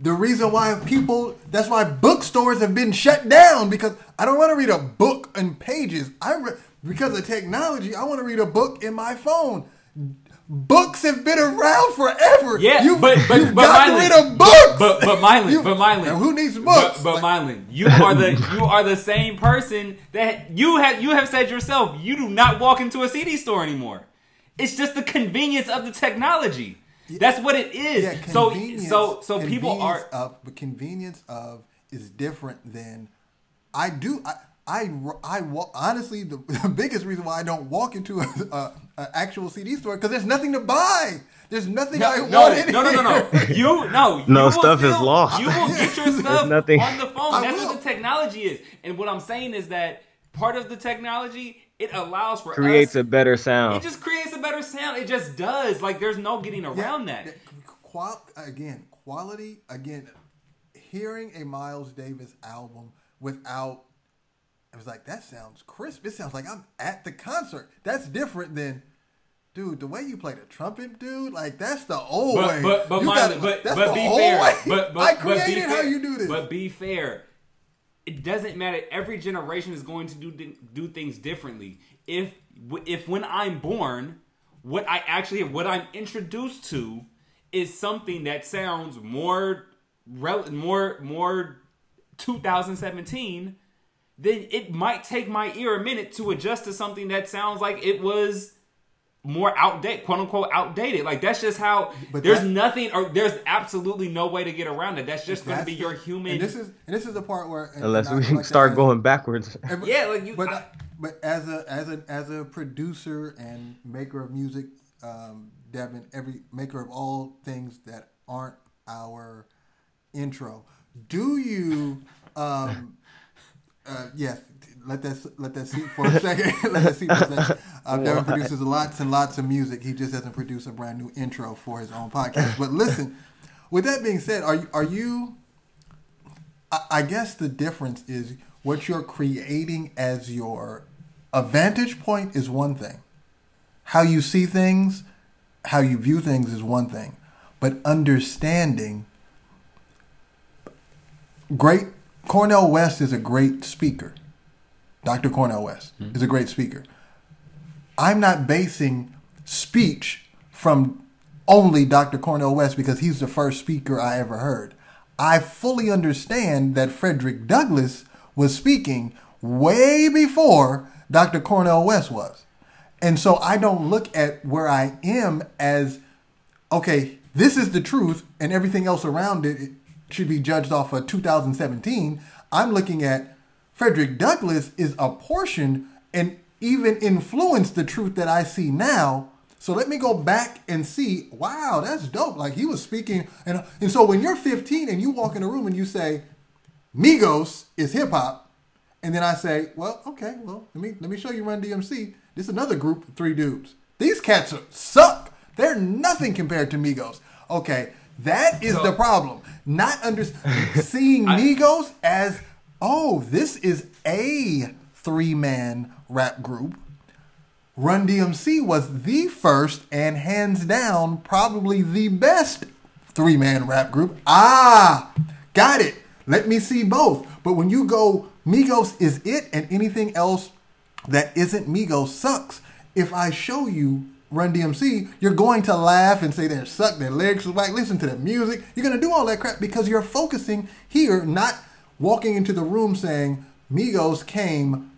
the reason why people, that's why bookstores have been shut down because I don't want to read a book in pages. I re- because of technology, I want to read a book in my phone. Books have been around forever. Yeah, you, but but you've but got Mylan, to read a book. But but Mylan, You- but Mylan, who needs books? But, but Mylan, you are the you are the same person that you have you have said yourself. You do not walk into a CD store anymore. It's just the convenience of the technology. That's what it is. Yeah, so so so people are of, but convenience of is different than I do. I I, I honestly the, the biggest reason why I don't walk into a, a, a actual CD store because there's nothing to buy. There's nothing I no, want no, no, no, no, no. You no. No, you will stuff is lost. You will get your stuff nothing- on the phone. I That's will. what the technology is. And what I'm saying is that part of the technology it allows for Creates us a better sound. It just creates a better sound. It just does. Like there's no getting around Yeah, that. Qual- again, quality. Again, hearing a Miles Davis album without, it was like that sounds crisp. It sounds like I'm at the concert. That's different than, dude. The way you play the trumpet, dude. Like that's the old But way. but but Miley, gotta- but that's but the be old fair. way. But but I but be created how fair. you do this. But be fair. It doesn't matter. Every generation is going to do do things differently. If if when I'm born, what I actually what I'm introduced to is something that sounds more rel- more more 2017 then it might take my ear a minute to adjust to something that sounds like it was more outdated, quote unquote outdated. Like that's just how. But there's that- nothing, or there's absolutely no way to get around it. That's just going to be your human. And this is and this is the part where Unless we like start that- going backwards. And- Yeah, like you- But I- but as a as a as a producer and maker of music, um, Devin, every maker of all things that aren't our intro, do you? Um, Uh, yes, let that let that seat for a second. let that seat for a second. Uh, Devin produces lots and lots of music. He just doesn't produce a brand new intro for his own podcast. But listen, with that being said, are you are you? I, I guess the difference is what you're creating as your a vantage point is one thing. How you see things, how you view things is one thing, but understanding. Great Cornel West is a great speaker. Dr. Cornel West mm-hmm. is a great speaker. I'm not basing speech from only Dr. Cornel West because he's the first speaker I ever heard. I fully understand that Frederick Douglass was speaking way before Dr. Cornel West was. And so I don't look at where I am as, okay, this is the truth and everything else around it should be judged off of 2017. I'm looking at Frederick Douglass is a portion and even influenced the truth that I see now. So let me go back and see, wow, that's dope. Like he was speaking. And, and so when you're 15 and you walk in a room and you say, Migos is hip hop, and then I say, well, okay, well, let me let me show you Run DMC. This is another group three dudes. These cats are, suck. They're nothing compared to Migos. Okay, that is so, the problem. Not under seeing Migos as oh, this is a three man rap group. Run DMC was the first and hands down probably the best three man rap group. Ah, got it. Let me see both. But when you go Migos is it and anything else that isn't Migos sucks. If I show you Run DMC, you're going to laugh and say they suck, their lyrics are whack, listen to their music. You're going to do all that crap because you're focusing here, not walking into the room saying Migos came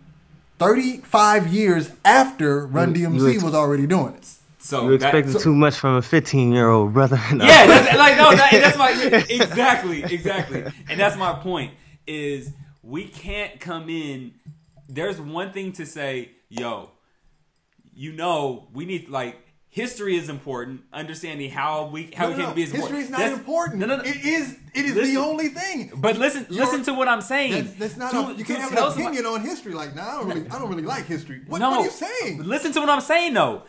35 years after Run DMC ex- was already doing it. So you're expecting so, too much from a 15 year old brother. No. Yeah, that's, like no, that, that's my exactly, exactly, and that's my point. Is we can't come in. There's one thing to say, yo, you know, we need like history is important. Understanding how we how no, we can no, be is history is not that's, important. No, no, no, it is. It is listen, the only thing. But listen, You're, listen to what I'm saying. That's, that's not. To, a, you can't have an opinion on history. Like, nah, I don't really, I don't really like history. What, no, what are you saying? Listen to what I'm saying, though.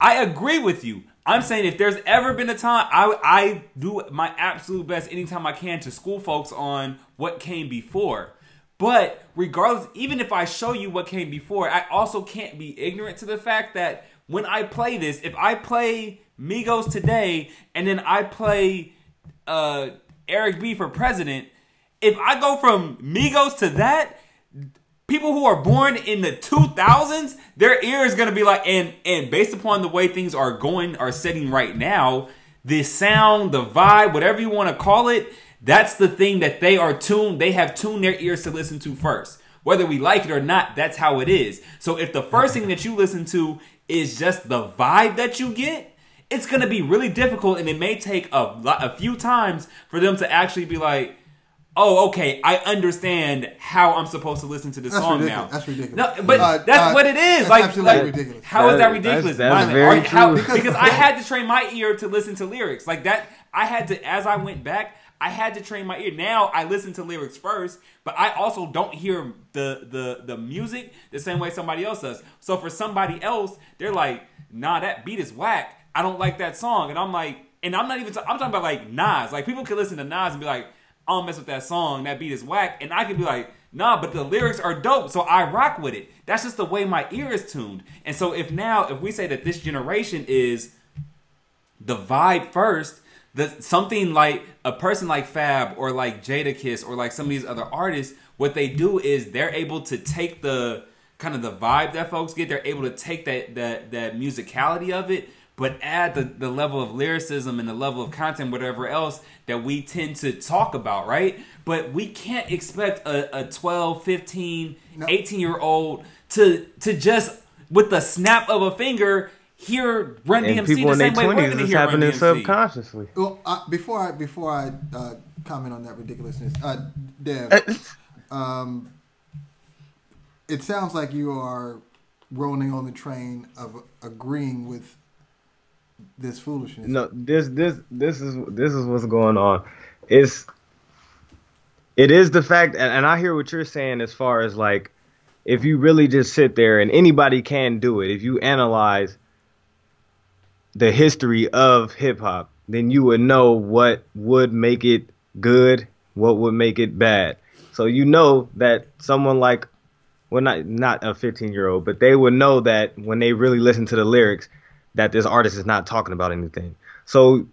I agree with you. I'm saying if there's ever been a time, I I do my absolute best anytime I can to school folks on what came before. But regardless, even if I show you what came before, I also can't be ignorant to the fact that when I play this, if I play Migos today and then I play uh, Eric B for president, if I go from Migos to that, people who are born in the 2000s, their ear is going to be like, and and based upon the way things are going, are setting right now, the sound, the vibe, whatever you want to call it, that's the thing that they are tuned. They have tuned their ears to listen to first. Whether we like it or not, that's how it is. So if the first thing that you listen to is just the vibe that you get, it's gonna be really difficult, and it may take a a few times for them to actually be like, "Oh, okay, I understand how I'm supposed to listen to this that's song ridiculous. now." That's ridiculous. No, but uh, that's uh, what it is. Like, absolutely like, ridiculous. How that, is that ridiculous? That's, that's very how, true. Because I had to train my ear to listen to lyrics like that. I had to as I went back. I had to train my ear. Now I listen to lyrics first, but I also don't hear the the the music the same way somebody else does. So for somebody else, they're like, "Nah, that beat is whack. I don't like that song." And I'm like, and I'm not even. I'm talking about like Nas. Like people can listen to Nas and be like, "I don't mess with that song. That beat is whack," and I can be like. Nah, but the lyrics are dope, so I rock with it. That's just the way my ear is tuned. And so if now, if we say that this generation is the vibe first, the something like a person like Fab or like Jada Jadakiss or like some of these other artists, what they do is they're able to take the kind of the vibe that folks get. They're able to take that that that musicality of it, but add the, the level of lyricism and the level of content, whatever else that we tend to talk about, right? But we can't expect a, a 12, 15, no. 18 year old to to just with the snap of a finger hear Run and DMC the same way we're going to hear happening Run DMC. subconsciously. Well, uh, before I before I uh, comment on that ridiculousness, uh, Dev, um, it sounds like you are rolling on the train of agreeing with this foolishness. No, this this this is this is what's going on. It's it is the fact, and, and I hear what you're saying as far as like, if you really just sit there and anybody can do it, if you analyze the history of hip hop, then you would know what would make it good, what would make it bad. So you know that someone like, well, not not a 15 year old, but they would know that when they really listen to the lyrics, that this artist is not talking about anything. So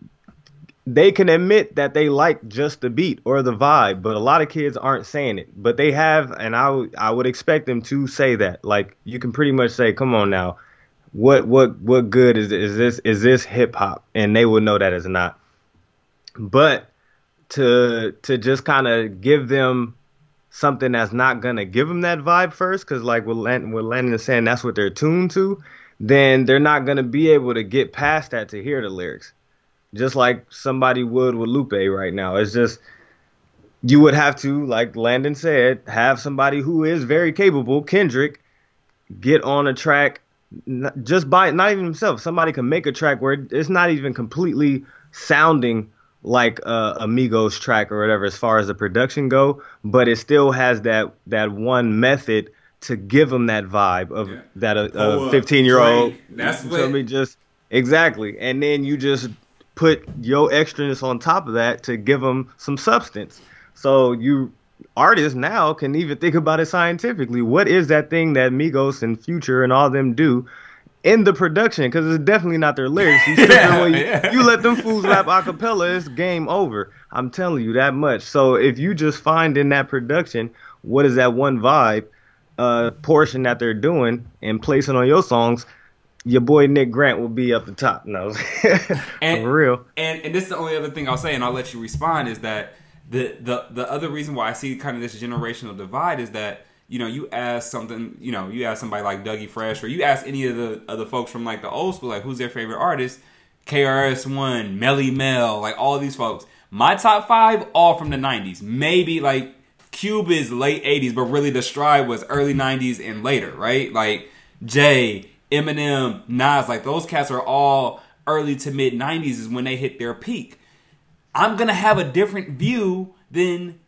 they can admit that they like just the beat or the vibe, but a lot of kids aren't saying it. But they have, and I, w- I would expect them to say that. Like you can pretty much say, "Come on now, what what what good is is this is this hip hop?" And they will know that it's not. But to to just kind of give them something that's not gonna give them that vibe first, because like what Landon, what Landon saying, that's what they're tuned to. Then they're not gonna be able to get past that to hear the lyrics just like somebody would with Lupe right now. It's just you would have to, like Landon said, have somebody who is very capable, Kendrick, get on a track just by not even himself. Somebody can make a track where it's not even completely sounding like a Amigos track or whatever as far as the production go, but it still has that that one method to give them that vibe of yeah. that uh, a 15 year old. That's what. me just exactly, and then you just put your extraness on top of that to give them some substance. So you artists now can even think about it scientifically. What is that thing that Migos and Future and all them do in the production? Because it's definitely not their lyrics. You, yeah, you, yeah. you let them fools rap a cappella, it's game over. I'm telling you that much. So if you just find in that production what is that one vibe uh, portion that they're doing and placing on your songs, your boy Nick Grant will be up the top. No, and, for real. And and this is the only other thing I'll say, and I'll let you respond is that the the the other reason why I see kind of this generational divide is that you know you ask something you know you ask somebody like Dougie Fresh or you ask any of the other folks from like the old school like who's their favorite artist? KRS One Melle Mel like all these folks. My top five all from the 90s maybe like Cube is late 80s but really the stride was early 90s and later right? Like Jay Eminem, Nas, like those cats are all early to mid 90s is when they hit their peak. I'm to have a different view than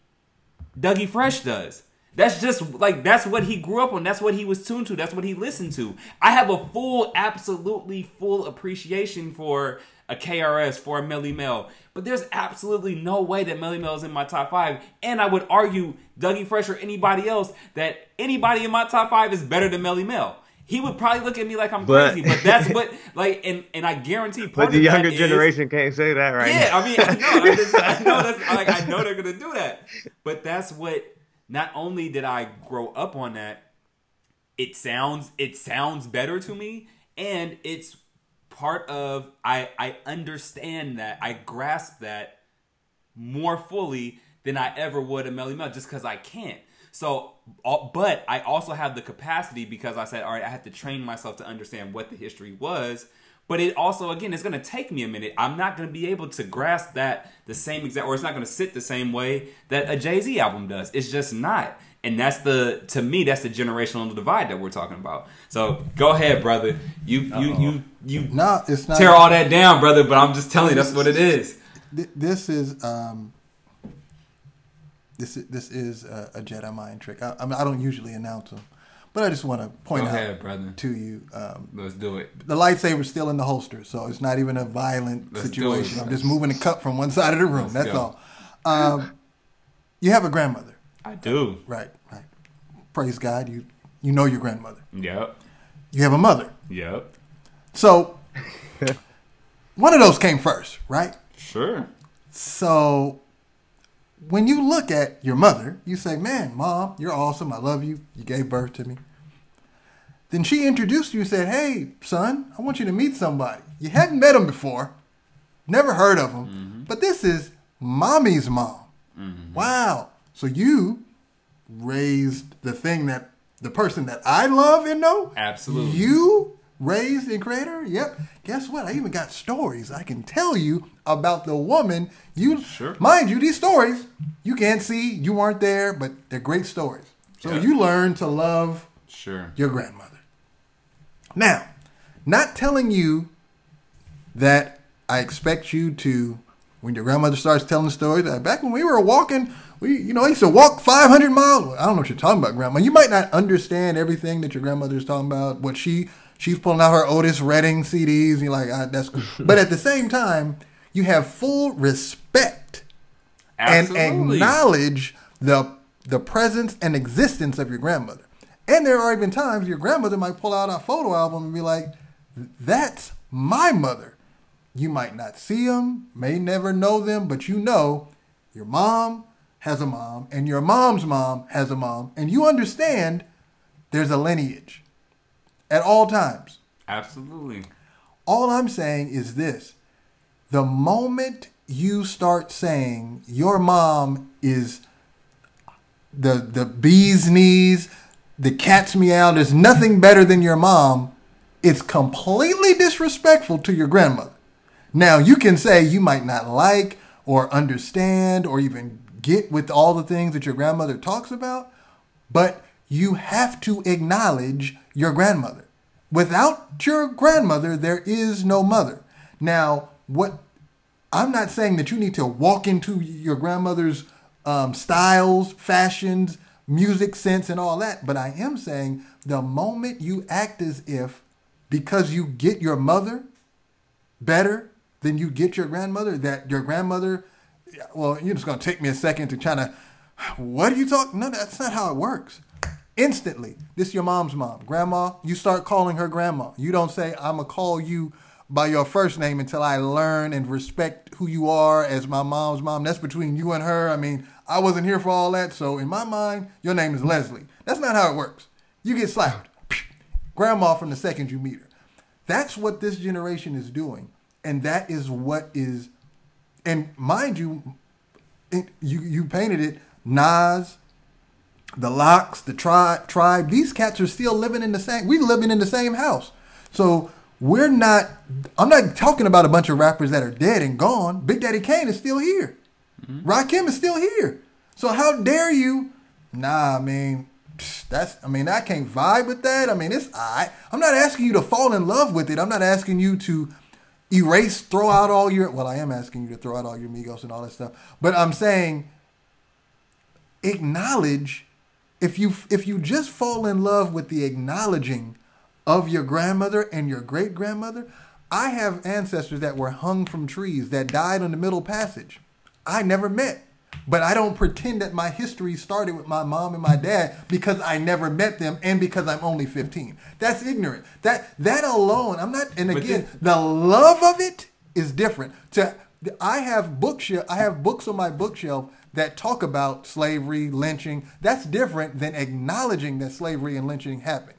Dougie Fresh does. That's just like that's what he grew up on. That's what he was tuned to. That's what he listened to. I have a full, absolutely full appreciation for a KRS, for a Melle Mel. But there's absolutely no way that Melle Mel is in my top five. And I would argue Dougie Fresh or anybody else that anybody in my top five is better than Melle Mel he would probably look at me like I'm but, crazy. But that's what like and and I guarantee But the younger generation is, can't say that right Yeah, now. I mean I know I, just, I know that's like I know they're gonna do that. But that's what not only did I grow up on that, it sounds it sounds better to me and it's part of I I understand that, I grasp that more fully than I ever would a Melle Mel just because I can't. So, but I also have the capacity because I said, all right, I have to train myself to understand what the history was. But it also, again, it's going to take me a minute. I'm not going to be able to grasp that the same exact, or it's not going to sit the same way that a Jay Z album does. It's just not. And that's the, to me, that's the generational divide that we're talking about. So go ahead, brother. You, Uh-oh. you, you, you. No, it's not. Tear all that down, brother. But I'm just telling you, that's what it is. This is, um, this is, this is a, a Jedi mind trick. I, I, mean, I don't usually announce them, but I just want to point Go out ahead, brother. to you. Um, Let's do it. The lightsaber's still in the holster, so it's not even a violent Let's situation. I'm just moving the cup from one side of the room. Let's That's go. all. Um, you have a grandmother. I do. Right, right. Praise God. You you know your grandmother. Yep. You have a mother. Yep. So one of those came first, right? Sure. So when you look at your mother, you say, Man, mom, you're awesome. I love you. You gave birth to me. Then she introduced you and said, Hey, son, I want you to meet somebody. You hadn't met him before, never heard of him, mm-hmm. but this is mommy's mom. Mm-hmm. Wow. So you raised the thing that the person that I love and know. Absolutely. You raised in creator. Yep. Guess what? I even got stories I can tell you about the woman. You, sure. mind you, these stories you can't see, you weren't there, but they're great stories. So you learn to love sure your grandmother. Now, not telling you that I expect you to when your grandmother starts telling stories. Uh, back when we were walking we, you know, I used to walk 500 miles. I don't know what you're talking about, grandma. You might not understand everything that your grandmother's talking about. What she she's pulling out her Otis Redding CDs. And you're like, ah, that's cool. but at the same time, you have full respect Absolutely. and acknowledge the the presence and existence of your grandmother. And there are even times your grandmother might pull out a photo album and be like, "That's my mother." You might not see them, may never know them, but you know your mom has a mom, and your mom's mom has a mom, and you understand there's a lineage at all times. Absolutely. All I'm saying is this the moment you start saying your mom is the the bee's knees, the cat's meow, there's nothing better than your mom, it's completely disrespectful to your grandmother. Now you can say you might not like or understand or even get with all the things that your grandmother talks about, but you have to acknowledge your grandmother. Without your grandmother, there is no mother. Now, what I'm not saying that you need to walk into your grandmother's um, styles, fashions, music sense, and all that, but I am saying the moment you act as if because you get your mother better than you get your grandmother, that your grandmother, well, you're just to take me a second to try to, what are you talking? No, that's not how it works instantly. This is your mom's mom. Grandma, you start calling her grandma. You don't say, I'm going to call you by your first name until I learn and respect who you are as my mom's mom. That's between you and her. I mean, I wasn't here for all that. So in my mind, your name is Leslie. That's not how it works. You get slapped. Grandma from the second you meet her. That's what this generation is doing. And that is what is, and mind you, it, you, you painted it, Nas, the LOX, the tribe, tribe. These cats are still living in the same. We living in the same house. So we're not. I'm not talking about a bunch of rappers that are dead and gone. Big Daddy Kane is still here. mm-hmm. Rakim is still here. So how dare you? Nah, I mean, that's. I mean, I can't vibe with that. I mean, it's. I. I'm not asking you to fall in love with it. I'm not asking you to erase, throw out all your. Well, I am asking you to throw out all your Migos and all that stuff. But I'm saying, acknowledge if you if you just fall in love with the acknowledging of your grandmother and your great grandmother, I have ancestors that were hung from trees that died on the Middle Passage. I never met, but I don't pretend that my history started with my mom and my dad because I never met them and because I'm only 15. That's ignorant. That that alone, I'm not. And again, the love of it is different. To I have bookshelf. I have books on my bookshelf that talk about slavery, lynching. That's different than acknowledging that slavery and lynching happened.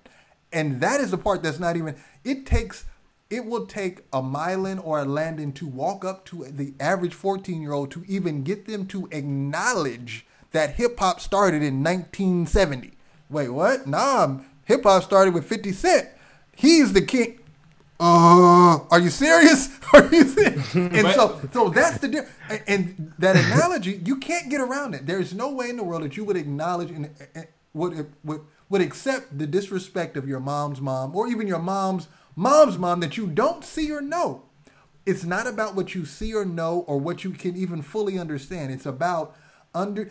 And that is the part that's not even, it takes, it will take a Mylan or a Landon to walk up to the average 14 year old to even get them to acknowledge that hip hop started in 1970. Wait, what? Nah, hip hop started with 50 Cent. He's the king uh, are you serious? Are you serious? And so, so that's the difference. And that analogy, you can't get around it. There's no way in the world that you would acknowledge and, and would would would accept the disrespect of your mom's mom or even your mom's mom's mom that you don't see or know. It's not about what you see or know or what you can even fully understand. It's about under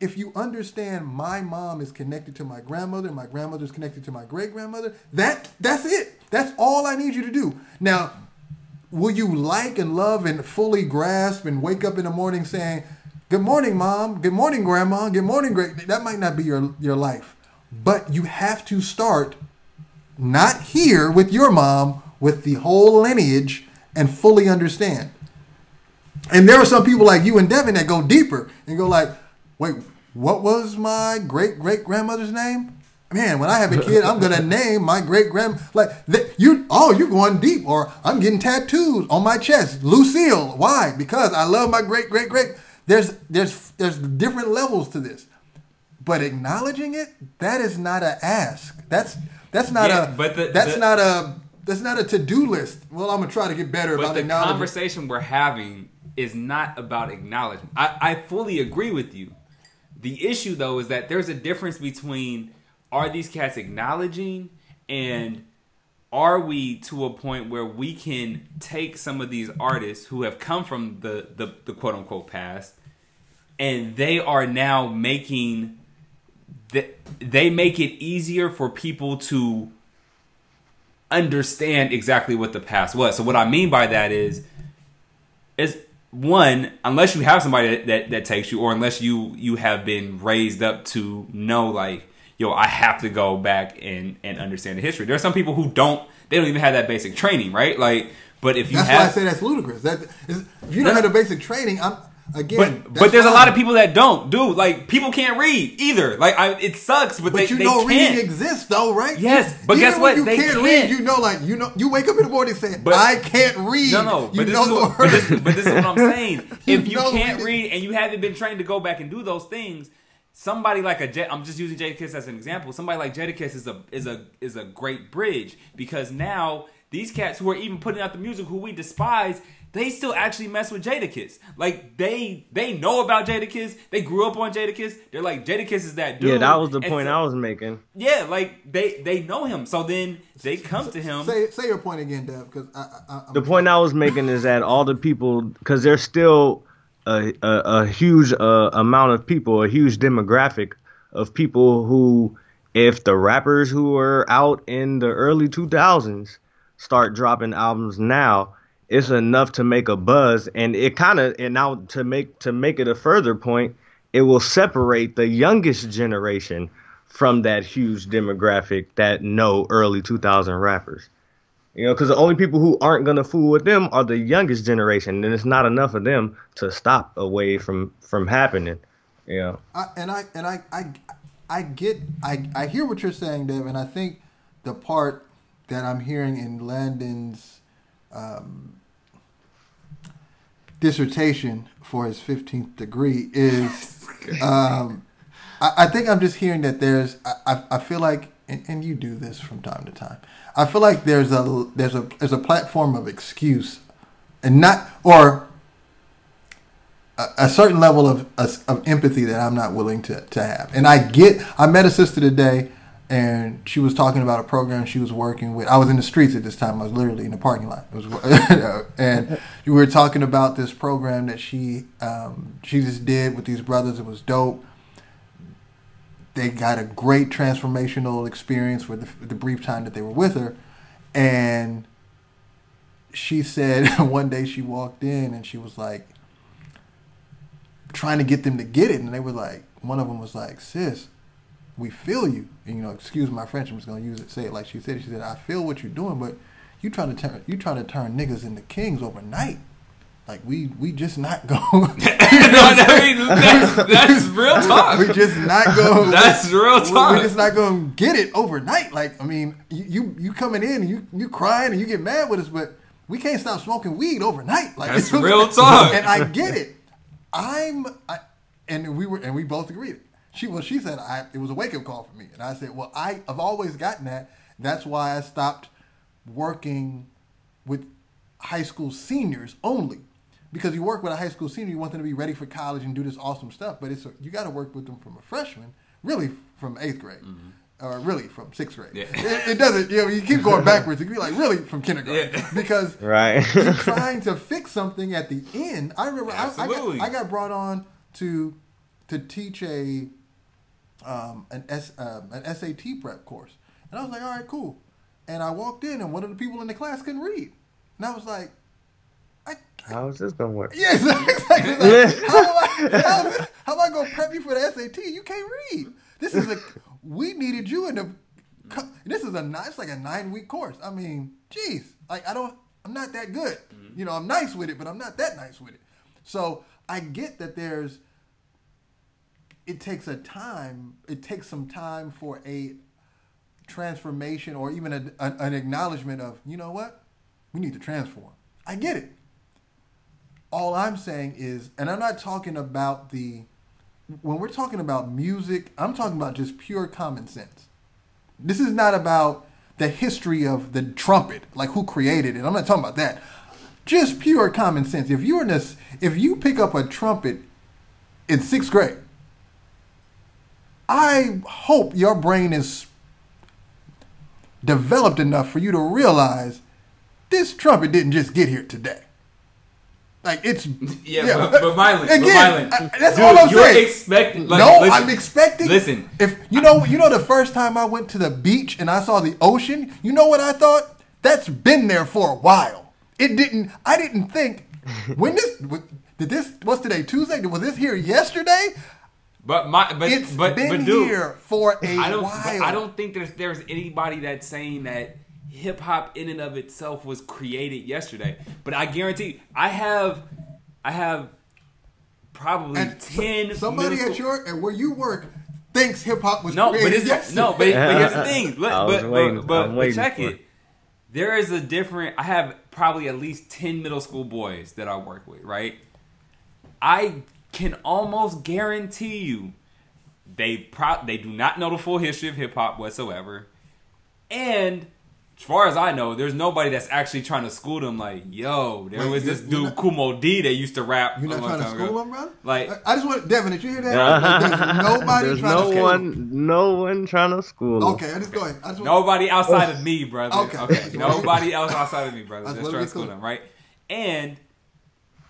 if you understand my mom is connected to my grandmother my grandmother is connected to my great grandmother that that's it that's all i need you to do. Now will you like and love and fully grasp and wake up in the morning saying good morning mom. Good morning grandma. Good morning great that might not be your your life. But you have to start not here with your mom with the whole lineage and fully understand. And there are some people like you and Devin that go deeper and go like, wait, what was my great great grandmother's name? Man, when I have a kid, I'm gonna name my great grand like you. Oh, you're going deep, or I'm getting tattoos on my chest, Lucille. Why? Because I love my great great great. There's there's there's different levels to this, but acknowledging it that is not a ask. That's that's not yeah, a. But the, that's the, not a. That's not a to do list. Well, I'm gonna try to get better but about the conversation we're having is not about acknowledgement. I, I fully agree with you. The issue though is that there's a difference between are these cats acknowledging and are we to a point where we can take some of these artists who have come from the, the, the quote unquote past and they are now making the, they make it easier for people to understand exactly what the past was. So what I mean by that is is one unless you have somebody that, that, that takes you or unless you you have been raised up to know like yo I have to go back and and understand the history. There are some people who don't they don't even have that basic training, right? Like but if you That's have why I say that's ludicrous. That is, if you don't have the basic training, I'm again. but, but there's a lot of people that don't, dude. Like people can't read either. Like I, it sucks, but, But they, you they know can't. reading exists, though, right? Yes, but Even guess when what? You They can't can't. read. You know, like you know, you wake up in the morning saying, But- "I can't read." No, no, you but this, know is the what, but, this, but this is what I'm saying. You if you know can't reading. read and you haven't been trained to go back and do those things, somebody like a Jet, I'm just using Jadakiss as an example. Somebody like Jadakiss is a is a is a great bridge because now these cats who are even putting out the music who we despise, they still actually mess with Jadakiss. Like they they know about Jadakiss. They grew up on Jadakiss. They're like Jadakiss is that dude. Yeah, that was the And point so- I was making. Yeah, like they they know him. So then they come to him. Say say your point again, Dev, because I, I, The point I was making is that all the people, because they're still a, a, a huge uh, amount of people, a huge demographic of people who, if the rappers who were out in the early 2000s start dropping albums now, it's enough to make a buzz, and it kind of and now to make to make it a further point, it will separate the youngest generation from that huge demographic that know early 2000 rappers. You know, because the only people who aren't gonna fool with them are the youngest generation, and it's not enough of them to stop a wave from from happening. You know, I, and I and I, I I get I I hear what you're saying, Dev, and I think the part that I'm hearing in Landon's um, dissertation for his 15th degree is um, I, I think I'm just hearing that there's I, I, I feel like and, and you do this from time to time. I feel like there's a there's a there's a platform of excuse and not or a, a certain level of, of of empathy that I'm not willing to to have. And I get I met a sister today and she was talking about a program she was working with. I was in the streets at this time. I was literally in the parking lot. Was, and we were talking about this program that she um, she just did with these brothers. It was dope. They got a great transformational experience with the, the brief time that they were with her, and she said one day she walked in and she was like trying to get them to get it, and they were like, one of them was like, "Sis, we feel you." And, you know, excuse my French. I'm just gonna use it. Say it like she said. She said, "I feel what you're doing, but you trying to turn you trying to turn niggas into kings overnight. Like we we just not going. no, I mean, that's, that's real talk. we just not going. That's real talk. We're just not going to get it overnight. Like I mean, you you, you coming in and you you crying and you get mad with us, but we can't stop smoking weed overnight. Like That's real talk. And I get it. I'm I, and we were and we both agreed. She well, she said I it was a wake up call for me, and I said, well, I I've always gotten that. That's why I stopped working with high school seniors only. Because you work with a high school senior, you want them to be ready for college and do this awesome stuff. But it's a, you got to work with them from a freshman, really from eighth grade, or really from sixth grade. Yeah. It, it doesn't. You know, you keep going backwards. You can be like really from kindergarten Yeah. because right? you're trying to fix something at the end. I remember I, I, got, I got brought on to to teach a um, an S um, an SAT prep course, and I was like, all right, cool. And I walked in, and one of the people in the class couldn't read, and I was like, I, How is this gonna work? yes, exactly. Like, how, am I, how, am I- how am I going to prep you for the SAT? You can't read. This is a we needed you in the. This is a ni- it's like a nine week course. I mean, geez, like I don't, I'm not that good. Mm-hmm. You know, I'm nice with it, but I'm not that nice with it. So I get that there's. It takes a time. It takes some time for a transformation or even a, an, an acknowledgement of you know what we need to transform. I get it all I'm saying is, and I'm not talking about the, when we're talking about music, I'm talking about just pure common sense. This is not about the history of the trumpet, like who created it. I'm not talking about that. Just pure common sense. If you're in this, if you pick up a trumpet in sixth grade, I hope your brain is developed enough for you to realize this trumpet didn't just get here today. Like it's Yeah, but, but Mylan, Again, but I- that's dude, all I'm you're saying. expecting. Like, no, listen, I'm expecting. Listen, if you know, you know, the first time I went to the beach and I saw the ocean, you know what I thought? That's been there for a while. It didn't. I didn't think when this did this. What's today? Tuesday. Was this here yesterday? but my, but It's but been but dude, here for a I don't. while. I don't think there's there's anybody that's saying that hip hop in and of itself was created yesterday. But I guarantee, I have, I have probably And so- ten. somebody at your and where you work thinks hip hop was No, but created it's yesterday. no, but, but here's the thing. Look, I but, waiting- but, but, but check it. it. There is a different. I have probably at least ten middle school boys that I work with. Right. I can almost guarantee you, they pro- they do not know the full history of hip hop whatsoever, and. As far as I know, there's nobody that's actually trying to school them. Like, yo, there Wait, was this dude not- Kool Moe Dee that used to rap. You're a not long trying to school ago. them, brother. Like- I, I just want Devin. Did you hear that? Like, there's nobody There's trying no to school one, them. no one trying to school. him. Okay, I just go ahead. I just want, Nobody outside of me, brother. Okay. Okay. Nobody else outside of me, brother. That's That's trying to school them, right? And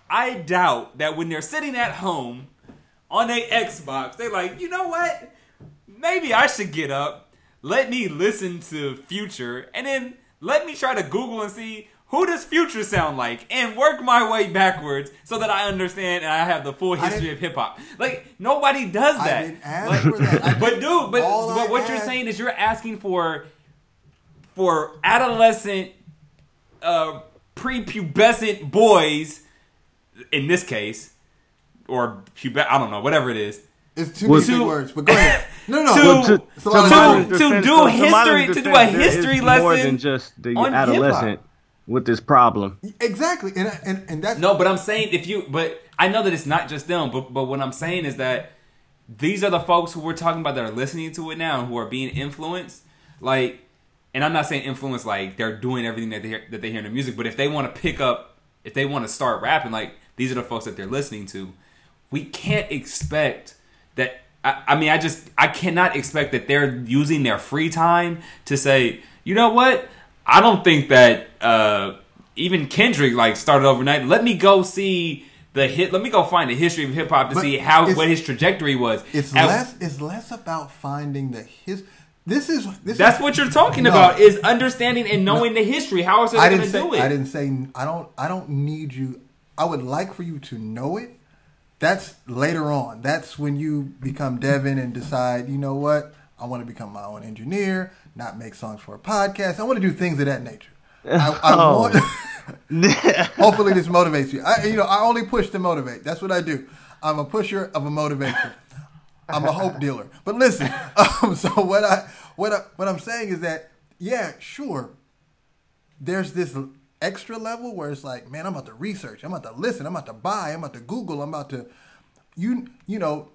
I doubt that when they're sitting at home on a Xbox, they're like, you know what? Maybe I should get up. Let me listen to Future, and then let me try to Google and see who does Future sound like, and work my way backwards so that I understand and I have the full history of hip hop. Like nobody does I that. didn't ask Like- for that. I but dude, but, but I what you're saying is you're asking for for adolescent, uh, prepubescent boys, in this case, or pube, I don't know, whatever it is, It's too Well, many big to- words, but go ahead. No, no, to- no. to, It's a lot of Somali's to- to defense- do Somali's history- to do a history is more lesson than just the on adolescent with this problem. exactly, and and and that's No, but I'm saying if you, but I know that it's not just them. But but what I'm saying is that these are the folks who we're talking about that are listening to it now and who are being influenced. Like, and I'm not saying influence like they're doing everything that they hear, that they hear in the music. But if they want to pick up, if they want to start rapping, like these are the folks that they're listening to. We can't expect that. I, I mean, I just I cannot expect that they're using their free time to say, you know what? I don't think that uh, even Kendrick like started overnight. Let me go see the hit. Let me go find the history of hip hop to But see how what his trajectory was. it's At- less it's less about finding the his. This is this. That's is, what you're talking No. about is understanding and knowing the history. How else are I they didn't going to do it? I didn't say. I don't. I don't need you. I would like for you to know it. That's later on. That's when you become Devin and decide. You know what? I want to become my own engineer, not make songs for a podcast. I want to do things of that nature. I, I Oh. want. Hopefully, this motivates you. I, you know, I only push to motivate. That's what I do. I'm a pusher of a motivator. I'm a hope dealer. But listen, um, so what I what I, what I'm saying is that yeah, sure. There's this extra level where it's like, man, I'm about to research, I'm about to listen, I'm about to buy, I'm about to Google, I'm about to, you you know,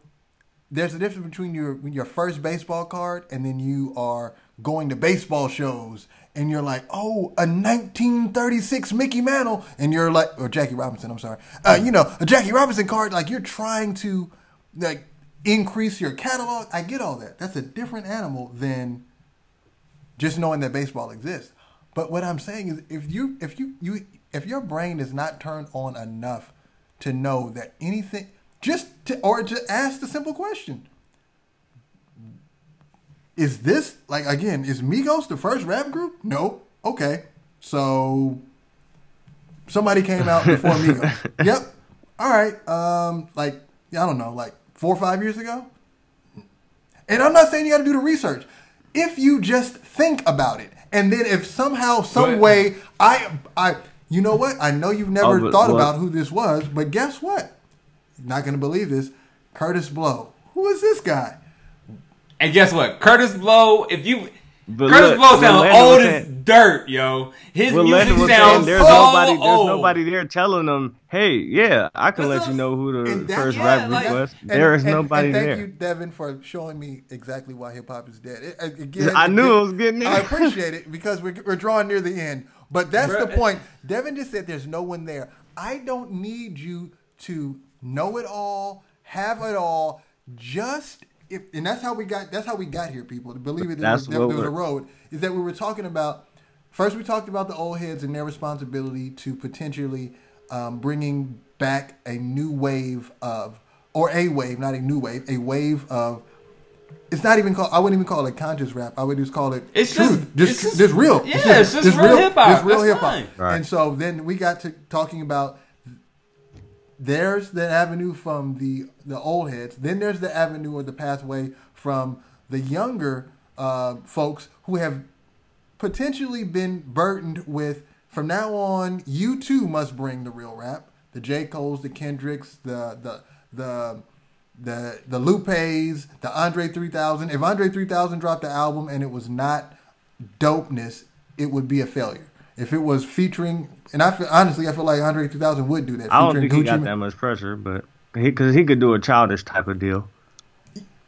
there's a difference between your your first baseball card and then you are going to baseball shows and you're like, oh, a 1936 Mickey Mantle, and you're like, or Jackie Robinson, I'm sorry, uh, you know, a Jackie Robinson card, like you're trying to like increase your catalog. I get all that. That's a different animal than just knowing that baseball exists. But what I'm saying is, if you if you you if your brain is not turned on enough to know that anything, just to or to ask the simple question: Is this like again? Is Migos the first rap group? No. Okay, so somebody came out before Migos. yep. All right. Um, like I don't know, like four or five years ago. And I'm not saying you got to do the research. If you just think about it, and then if somehow, some But- way, I, I, you know what? I know you've never Oh, thought what- about who this was, but guess what? You're not going to believe this. Kurtis Blow. Who is this guy? And guess what? Kurtis Blow, if you But Kurtis look, Blow what sounds Landon old as saying- dirt, yo. His Well, music sounds saying there's so nobody, there's old. nobody there telling them, hey, yeah, I can That's let you know who the And that's- first yeah, rap like- was. And- There is and- nobody and thank there. you, Devin, for showing me exactly why hip hop is dead. It- again, I it- knew I was getting I appreciate it because we're, we're drawing near the end. But that's the point. Devin just said there's no one there. I don't need you to know it all, have it all. Just if, and that's how we got. That's how we got here, people. To believe it, there That's was, there, what was a road. Is that we were talking about. First, we talked about the old heads and their responsibility to potentially um, bringing back a new wave of, or a wave, not a new wave, a wave of. It's not even called. I wouldn't even call it conscious rap. I would just call it It's truth. just- just, it's just- just real. yeah, it's just real hip-hop. Just real That's hip hop. fine. Right. And so then we got to talking about there's the avenue from the the old heads. Then there's the avenue or the pathway from the younger uh, folks who have potentially been burdened with. From now on, you too must bring the real rap. The J Cole's, the Kendricks, the the the the the Lupes, the Andre 3000. If Andre 3000 dropped the album and it was not dopeness, it would be a failure. If it was featuring, and I feel, honestly, I feel like Andre 2000 would do that. I don't featuring think he got Mane. that much pressure, but he because he could do a childish type of deal.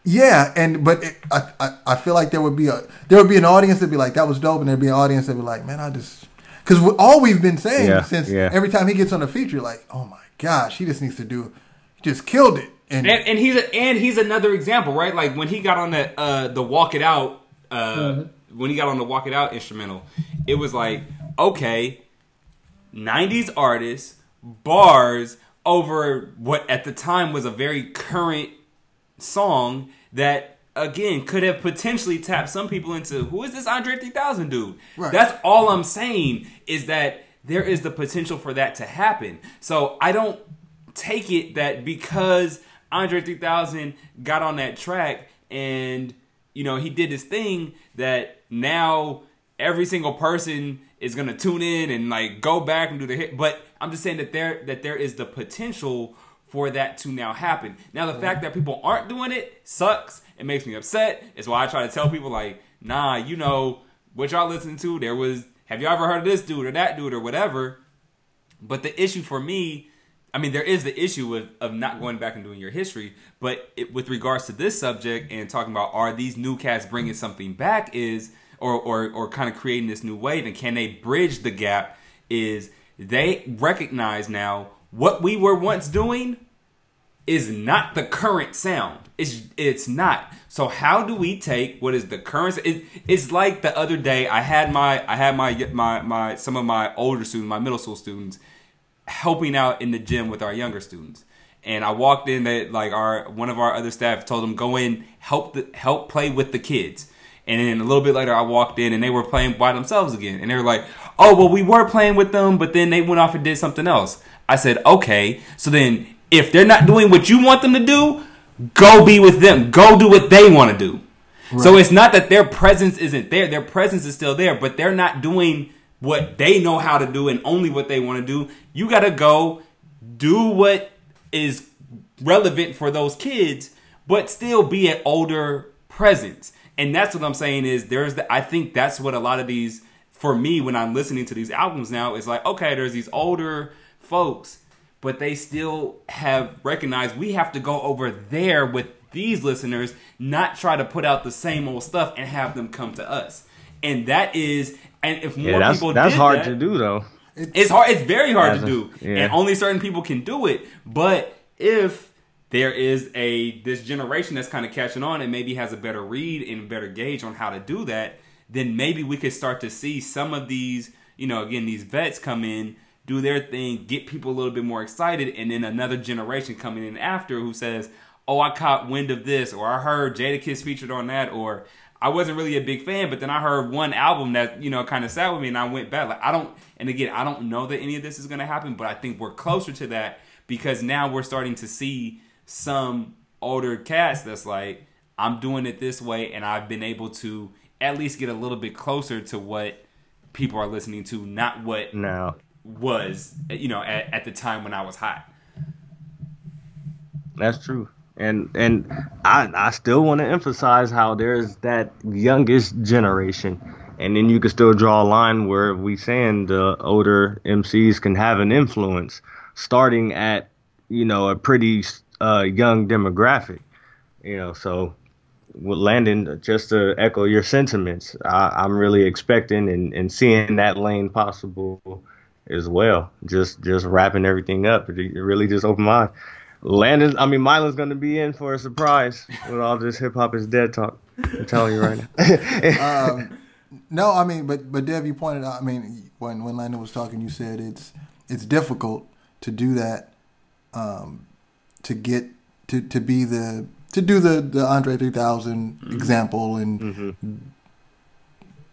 Yeah, and but it, I, I I feel like there would be a there would be an audience that'd be like that was dope, and there'd be an audience that'd be like, man, I just because all we've been saying Yeah, since yeah. every time he gets on a feature, like, oh my gosh, he just needs to do, just killed it, and, And, and he's a, and he's another example, right? Like when he got on the uh, the Walk It Out, uh, when he got on the Walk It Out instrumental, it was like okay, '90s artist bars over what at the time was a very current song that again could have potentially tapped some people into who is this Andre 3000 dude? Right. That's all I'm saying is that there is the potential for that to happen. So I don't take it that because Andre 3000 got on that track and you know he did his thing that now every single person is gonna tune in and like go back and do the hit. But I'm just saying that there that there is the potential for that to now happen. Now the fact that people aren't doing it sucks. It makes me upset. It's why I try to tell people like, nah, you know what y'all listening to. There was have you ever heard of this dude or that dude or whatever. But the issue for me, I mean, there is the issue of, of not going back and doing your history. But it, with regards to this subject and talking about are these new cats bringing something back is or or or kind of creating this new wave and can they bridge the gap? Is they recognize now what we were once doing is not the current sound. It's it's not. So how do we take what is the current? It, it's like the other day I had my I had my my my some of my older students, my middle school students, helping out in the gym with our younger students. And I walked in that like our one of our other staff told them go in help the help play with the kids. And then a little bit later I walked in and they were playing by themselves again. And they were like, "Oh, well we were playing with them, but then they went off and did something else." I said, "Okay. So then if they're not doing what you want them to do, go be with them. Go do what they want to do." So it's not that their presence isn't there. Their presence is still there, but they're not doing what they know how to do and only what they want to do. You got to go do what is relevant for those kids, but still be an older presence. And that's what I'm saying is there's the I think that's what a lot of these for me when I'm listening to these albums now is like, okay, there's these older folks, but they still have recognized we have to go over there with these listeners, not try to put out the same old stuff and have them come to us. And that is and if more Yeah, that's people that's hard that- to do though. it's hard. It's very hard to a- do, yeah. and only certain people can do it. But if there is a this generation that's kind of catching on and maybe has a better read and better gauge on how to do that, then maybe we could start to see some of these. You know, again, these vets come in, do their thing, get people a little bit more excited, and then another generation coming in after who says, "Oh, I caught wind of this," or "I heard Jadakiss featured on that," or I wasn't really a big fan, but then I heard one album that you know kind of sat with me, and I went back. Like I don't, and again, I don't know that any of this is going to happen, but I think we're closer to that because now we're starting to see some older cats that's like, I'm doing it this way, and I've been able to at least get a little bit closer to what people are listening to, not what Now, was you know at, at the time when I was hot. That's true. And and I I still want to emphasize how there's that youngest generation. And then you can still draw a line where we saying the older MCs can have an influence starting at, you know, a pretty uh, young demographic. You know, so with Landon, just to echo your sentiments, I, I'm really expecting and, and seeing that lane possible as well. Just just wrapping everything up. It really just opened my eyes. Landon, I mean, Mylan's gonna be in for a surprise with all this hip hop is dead talk. I'm telling you right now. um, no, I mean, but but Dev, you pointed out. I mean, when when Landon was talking, you said it's it's difficult to do that um, to get to to be the to do the the Andre 3000 Mm-hmm. example and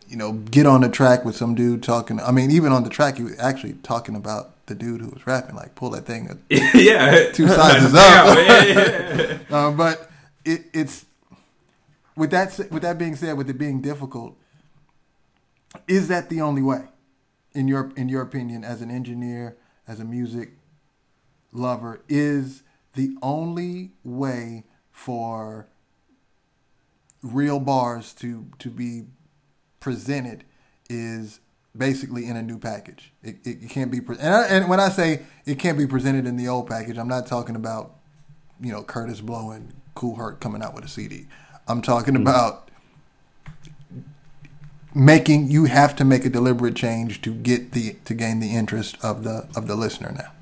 you know get on the track with some dude talking. I mean, even on the track, he was actually talking about the dude who was rapping. Like, pull that thing. yeah, Two sizes up. yeah, yeah. Uh, but it, it's with that with that being said, with it being difficult, is that the only way? In your in your opinion, as an engineer, as a music lover, is the only way for real bars to to be presented is basically in a new package. It, it, it can't be pre- and, I, and when I say it can't be presented in the old package, I'm not talking about you know Kurtis Blow and Kool Herc coming out with a CD. I'm talking mm-hmm. about making you have to make a deliberate change to get the to gain the interest of the of the listener now.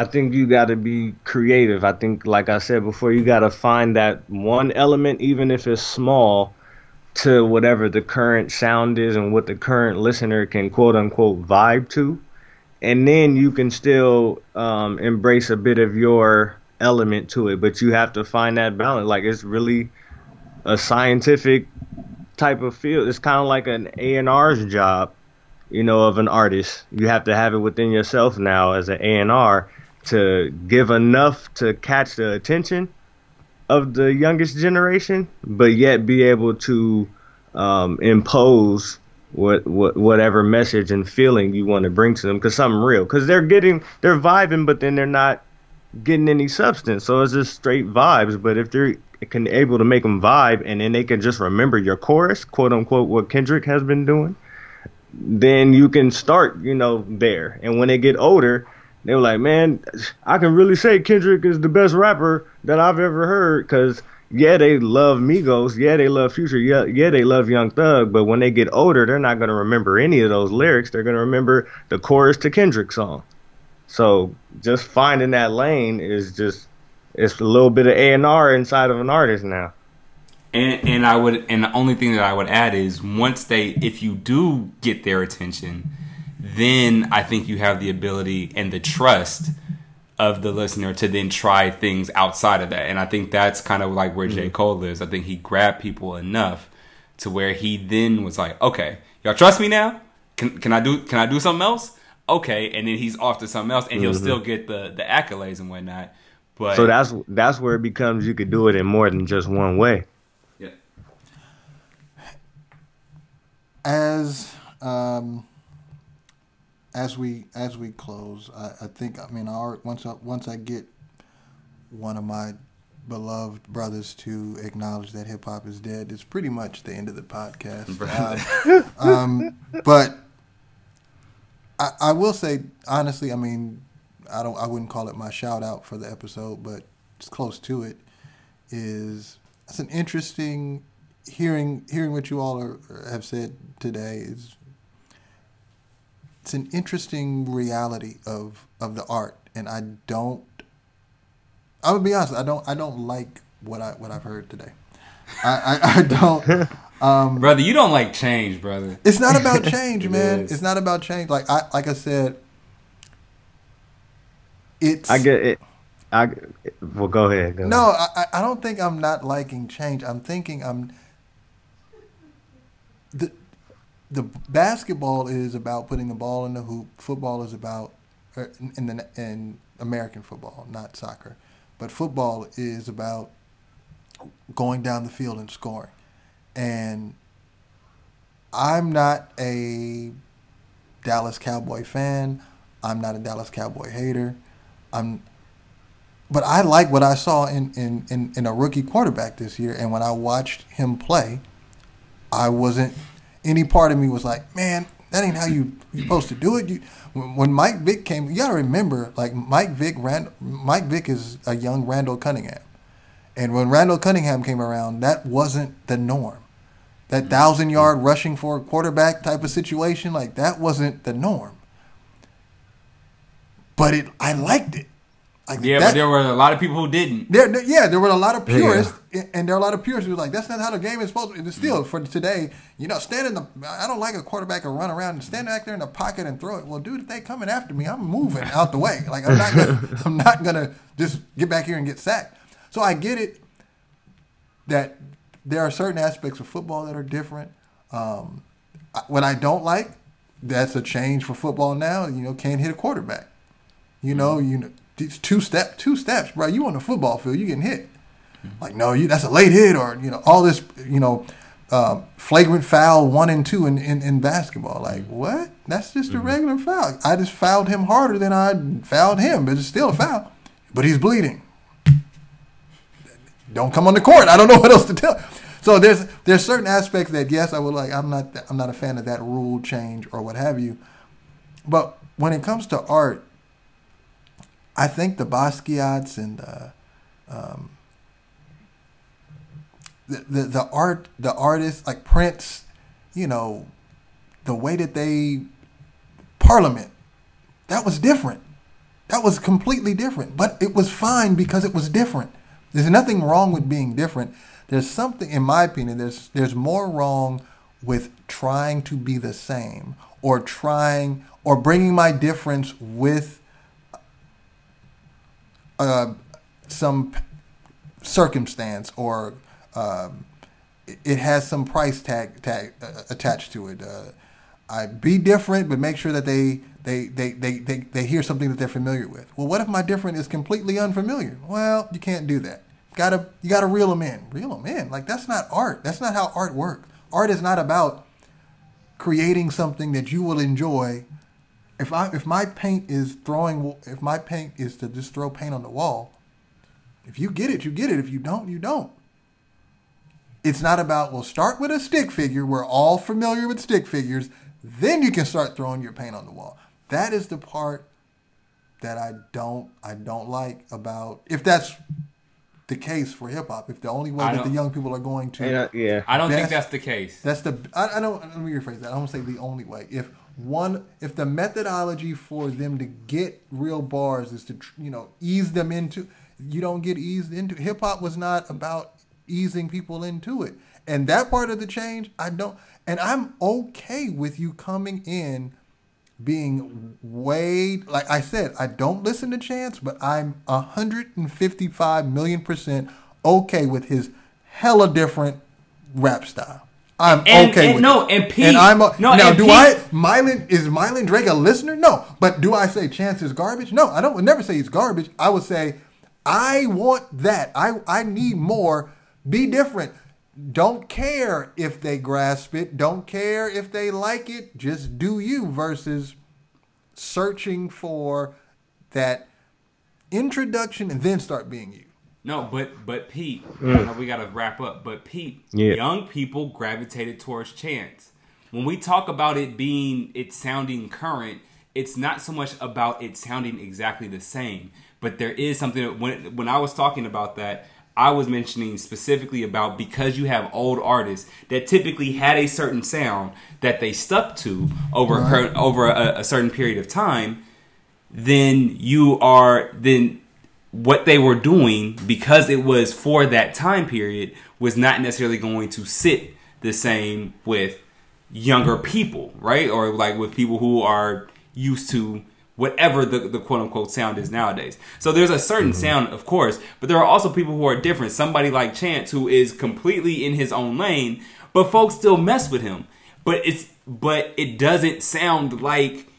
I think you got to be creative. I think, like I said before, you got to find that one element, even if it's small, to whatever the current sound is and what the current listener can quote unquote vibe to. And then you can still um, embrace a bit of your element to it, but you have to find that balance. Like it's really a scientific type of field. It's kind of like an A&R's job, you know, of an artist. You have to have it within yourself now as an A&R to give enough to catch the attention of the youngest generation, but yet be able to um, impose what, what whatever message and feeling you want to bring to them, because something real. Because they're getting they're vibing, but then they're not getting any substance. So it's just straight vibes. But if they're can able to make them vibe, and then they can just remember your chorus, quote unquote, what Kendrick has been doing, then you can start, you know, there. And when they get older, they were like, man, I can really say Kendrick is the best rapper that I've ever heard because yeah, they love Migos, yeah, they love Future, yeah, yeah, they love Young Thug, but when they get older, they're not gonna remember any of those lyrics. They're gonna remember the chorus to Kendrick's song. So just finding that lane is just it's a little bit of A and R inside of an artist now. And and I would and the only thing that I would add is once they if you do get their attention, then I think you have the ability and the trust of the listener to then try things outside of that. And I think that's kind of like where J. Cole is. I think he grabbed people enough to where he then was like, Okay, y'all trust me now? Can can I do can I do something else? Okay, and then he's off to something else and he'll still get the the accolades and whatnot. But So that's that's where it becomes you could do it in more than just one way. yeah. as um, as we as we close, I, I think I mean I, once I, once I get one of my beloved brothers to acknowledge that hip hop is dead, it's pretty much the end of the podcast. Um, um, but I, I will say honestly, I mean, I don't I wouldn't call it my shout out for the episode, but it's close to it. Is it's an interesting hearing hearing what you all are, have said today is it's an interesting reality of of the art, and I don't. I would be honest. I don't. I don't like what I what I've heard today. I I, I don't. Um, Brother, you don't like change, brother. it's not about change, It man. is. It's not about change. Like I like I said. It's I get it. I well, go ahead. Go No, ahead. I, I- I don't think I'm not liking change. I'm thinking I'm the the basketball is about putting the ball in the hoop. Football is about er, in the in American football, not soccer, but football is about going down the field and scoring. And I'm not a Dallas Cowboy fan. I'm not a Dallas Cowboy hater. I'm but I like what I saw in, in, in, in a rookie quarterback this year. And when I watched him play, I wasn't, any part of me was like, man, that ain't how you, you supposed to do it. You, when, Mike Vick came, you got to remember, like Mike Vick, Rand, Mike Vick is a young Randall Cunningham. And when Randall Cunningham came around, that wasn't the norm. That mm-hmm. thousand yard rushing for a quarterback type of situation, like that wasn't the norm. But it, I liked it. Like Yeah, that- but there were a lot of people who didn't. there, there- yeah, there were a lot of Yeah. purists, and there are a lot of purists who were like, "That's not how the game is supposed to." be. And Mm-hmm. still, for today, you know, stand in the. I don't like a quarterback to run around and stand back there in the pocket and throw it. Well, dude, if they coming after me, I'm moving out the way. Like I'm not, gonna, I'm not gonna just get back here and get sacked. So I get it that there are certain aspects of football that are different. Um, what I don't like, that's a change for football now. You know, can't hit a quarterback. You know, you know, these two step, two steps, bro. You on the football field, you getting hit. Like, no, you that's a late hit, or you know, all this, you know, um, flagrant foul one and two in, in, in basketball. Like, what? That's just a regular foul. I just fouled him harder than I fouled him, but it's still a foul. But he's bleeding. Don't come on the court. I don't know what else to tell. So there's there's certain aspects that yes, I would like. I'm not I'm not a fan of that rule change or what have you. But when it comes to art, I think the Basquiat's and the, um, the, the the art the artists like Prince, you know, the way that they Parliament, that was different. That was completely different, but it was fine because it was different. There's nothing wrong with being different. There's something, in my opinion, there's there's more wrong with trying to be the same or trying or bringing my difference with uh, some circumstance or um, it- it has some price tag tag uh, attached to it. Uh, I be different, but make sure that they they, they, they, they they hear something that they're familiar with. Well, what if my different is completely unfamiliar? Well, you can't do that. Gotta you gotta reel them in. Reel them in. Like that's not art. That's not how art works. Art is not about creating something that you will enjoy. If I if my paint is throwing if my paint is to just throw paint on the wall, if you get it, you get it. If you don't, you don't. It's not about we'll start with a stick figure. We're all familiar with stick figures. Then you can start throwing your paint on the wall. That is the part that I don't I don't like about if that's the case for hip hop. If the only way that the young people are going to And, uh, yeah. I don't think That's- that's the case. that's the I, I don't let me rephrase that. I don't say the only way. If one if the methodology for them to get real bars is to you know ease them into you don't get eased into hip hop was not about easing people into it. And that part of the change, I don't and I'm okay with you coming in being way like I said, I don't listen to Chance, but I'm 155 million percent okay with his hella different rap style. I'm And- okay and with no, and Pete- and I'm a, no, now do Pete- I Mylan is Mylan Drake a listener? No, but do I say Chance is garbage? No, I don't would never say he's garbage. I would say I want that. I I need more. Be different. Don't care if they grasp it. Don't care if they like it. Just do you versus searching for that introduction and then start being you. No, but but Pete, mm. know we gotta wrap up. But Pete, Yeah. young people gravitated towards Chance. When we talk about it being it sounding current, it's not so much about it sounding exactly the same, but there is something that when when I was talking about that, I was mentioning specifically about because you have old artists that typically had a certain sound that they stuck to over a cur- over a, a certain period of time, then you are then what they were doing because it was for that time period was not necessarily going to sit the same with younger people, right? Or like with people who are used to whatever the, the quote unquote sound is nowadays. So there's a certain mm-hmm. sound, of course, but there are also people who are different. Somebody like Chance who is completely in his own lane, but folks still mess with him. But it's but it doesn't sound like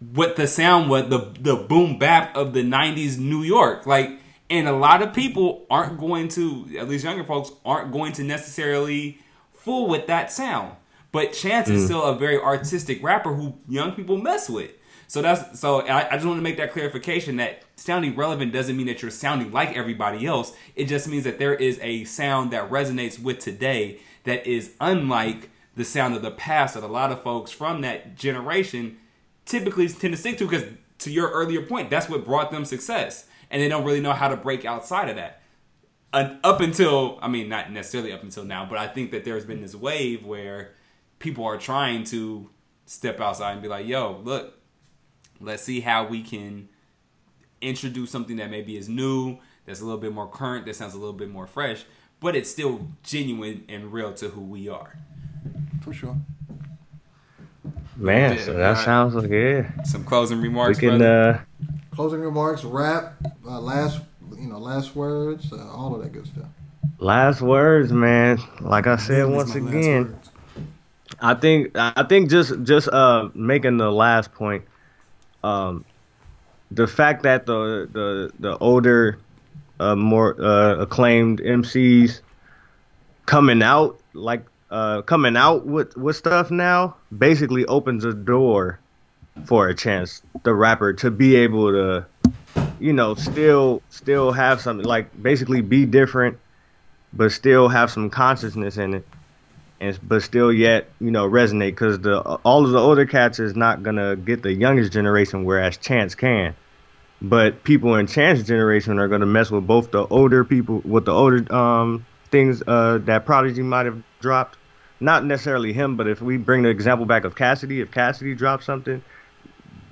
what the sound was the the boom bap of the 90s New York. Like and a lot of people aren't going to at least younger folks aren't going to necessarily fool with that sound. But Chance is mm. still a very artistic rapper who young people mess with. So that's so I, I just want to make that clarification that sounding relevant doesn't mean that you're sounding like everybody else. It just means that there is a sound that resonates with today that is unlike the sound of the past that a lot of folks from that generation typically tend to stick to because to your earlier point that's what brought them success and they don't really know how to break outside of that Un up until i mean not necessarily up until now but i think that there's been this wave where people are trying to step outside and be like yo look let's see how we can introduce something that maybe is new, that's a little bit more current, that sounds a little bit more fresh, but it's still genuine and real to who we are. For sure. Man, Yeah, so that right. sounds like yeah. Some closing We remarks, can uh Closing remarks, rap, uh, last you know, last words, uh, all of that good stuff. last words, man. Like I said That was once again. I think I think just just uh making the last point, um, the fact that the the the older, uh, more uh, acclaimed MCs coming out like uh coming out with with stuff now basically opens a door for a chance the rapper to be able to you know still still have something like basically be different but still have some consciousness in it and but still yet you know resonate because the all of the older cats is not gonna get the youngest generation whereas chance can. But people in chance generation are gonna mess with both the older people with the older um things uh that prodigy might have dropped not necessarily him but if we bring the example back of cassidy if cassidy drops something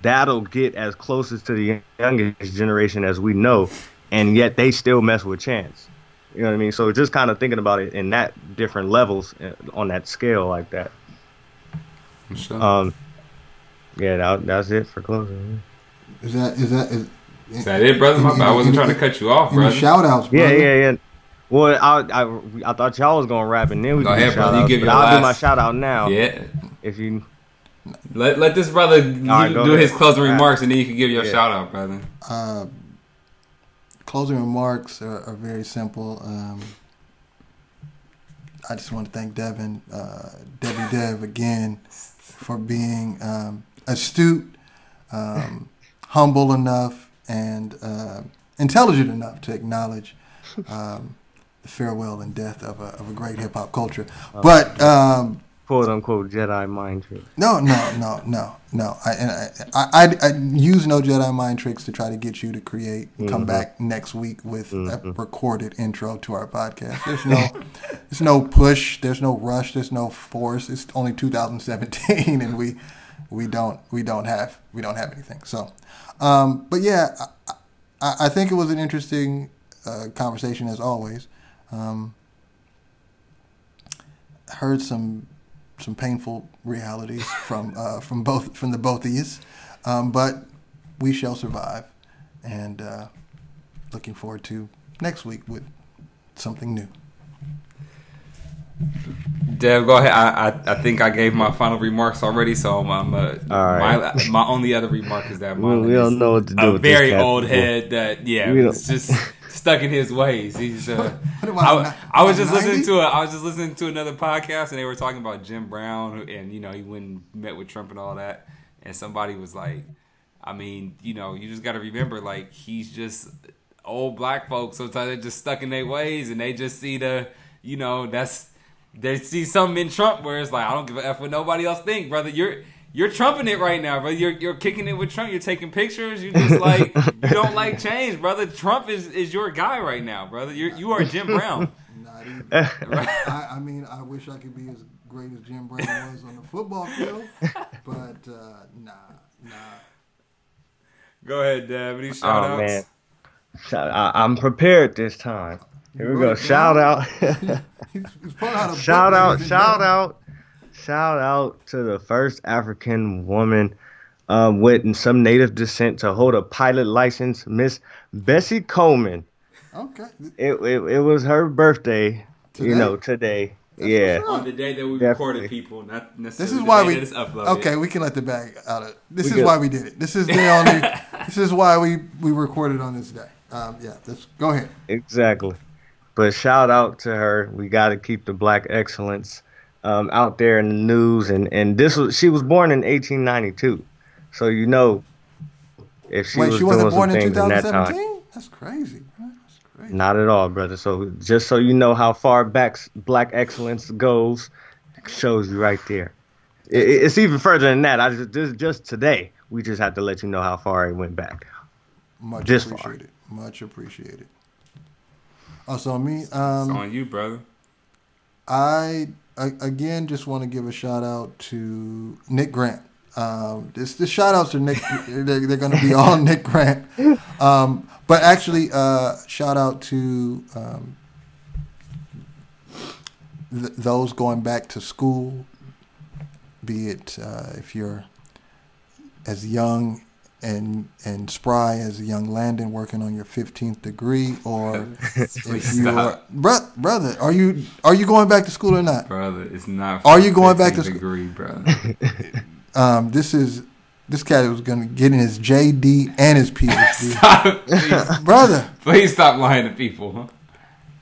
that'll get as closest to the youngest generation as we know and yet they still mess with chance you know what I mean? So just kind of thinking about it in that different levels uh, on that scale like that. Sure. Um, yeah, that, that's it for closing. Is that is that is, Is that it, brother? My bad. I wasn't trying to cut you off, Any brother. shout outs, Yeah, yeah, yeah. Well, I, I I thought y'all was gonna rap and then we Go ahead, brother. You give your I'll do my shout out now. Yeah. If you Let, let this brother right, do ahead. his closing All right. remarks, and then you can give your Yeah. shout out, brother. Uh, closing remarks are, are very simple. Um, I just want to thank Devin, uh, Debbie Dev, again for being um, astute, um, humble enough, and uh, intelligent enough to acknowledge um, the farewell and death of a, of a great hip hop culture. But um, quote unquote Jedi mind trick. no, no, no, no, no. I, and I, I, I, I use no Jedi mind tricks to try to get you to create and come back next week with a Mhm. recorded intro to our podcast. There's no, there's no push. There's no rush. There's no force. It's only 2017, and we, we don't, we don't have, we don't have anything. So, um, but yeah, I, I, I think it was an interesting uh, conversation as always. Um, heard some some painful realities from uh, from both from the both of um, but we shall survive, and uh, looking forward to next week with something new. Dev, go ahead. I, I I think I gave my final remarks already, so I'm, I'm uh, All right. my my only other remark is that We, Marlon we don't know what to do. a with very cat old before. head that yeah, We don't- it's just stuck in his ways. He's uh, I, I, was just listening to it. I was just listening to another podcast, and they were talking about Jim Brown, and you know he went and met with Trump and all that, and somebody was like, I mean, you know, you just got to remember, like he's just old black folks. Sometimes they're just stuck in their ways, and they just see the, you know, that's they see something in Trump where it's like I don't give a f what nobody else think, brother. You're you're trumping it right now, brother. You're you're kicking it with Trump. You're taking pictures. You just like you don't like change, brother. Trump is is your guy right now, brother. You you are Jim Brown. Not even. I, I mean, I wish I could be as great as Jim Brown was on the football field, but uh, nah, nah. Go ahead, Dad. Any shout Oh outs? man, Shout- I, I'm prepared this time. Here we go. Shout out. He's, he's pulling out a book shout out, shout out, shout out to the first African woman um, with some native descent to hold a pilot license, Miss Bessie Coleman. Okay. It, it, it was her birthday, Today? you know, today. yeah. what's. On the day that we Definitely. recorded people, not necessarily This is the why day we. that it's uploaded. Okay, we can let the bag out of. This We is good. why we did it. This is the only. this is why we we recorded on this day. Um, yeah. Let's go ahead. Exactly. But shout out to her. We got to keep the black excellence um, out there in the news. And, and this was she was born in 1892, so you know if she Wait, was she wasn't doing born some in things in that time. 2017. That's crazy. That's crazy. Not at all, brother. So just so you know how far back black excellence goes, shows you right there. It, it- it's even further than that. I just, just just today we just have to let you know how far it went back. Much This far. appreciated. Much appreciated. Also, me. It's Um, on you, brother. I again just want to give a shout out to Nick Grant. Um, this the shout outs to Nick. They're, they're going to be all Nick Grant. Um, but actually, uh, shout out to um, th- those going back to school. Be it uh, if you're as young and and spry as a young Landon working on your 15th degree, or if you are, bro, brother, are you are you going back to school or not? brother. It's not. Are you going back to 15th school? degree, brother? Um, this is this cat was going to get in his JD and his PhD, stop, please, brother. please stop lying to people.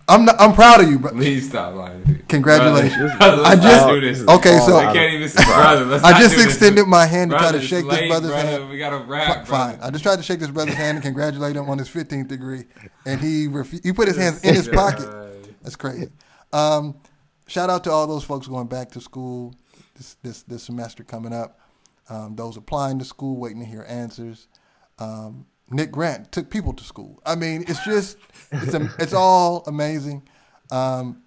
I'm not, I'm proud of you, bro. Please stop lying. To. Congratulations. Brother, I just- do this. okay, so- I can't even. Brother, let's I not just do this. extended my hand to try to it's shake this brother's brother. hand. We got to wrap. Fine. I just tried to shake this brother's hand and congratulate him on his 15th degree, and he refu- he put his hands in his pocket. That's crazy. Um, shout out to all those folks going back to school this this this semester coming up. Um, those applying to school, waiting to hear answers. Um, Nick Grant took people to school. I mean, it's just it's it's all amazing. Um,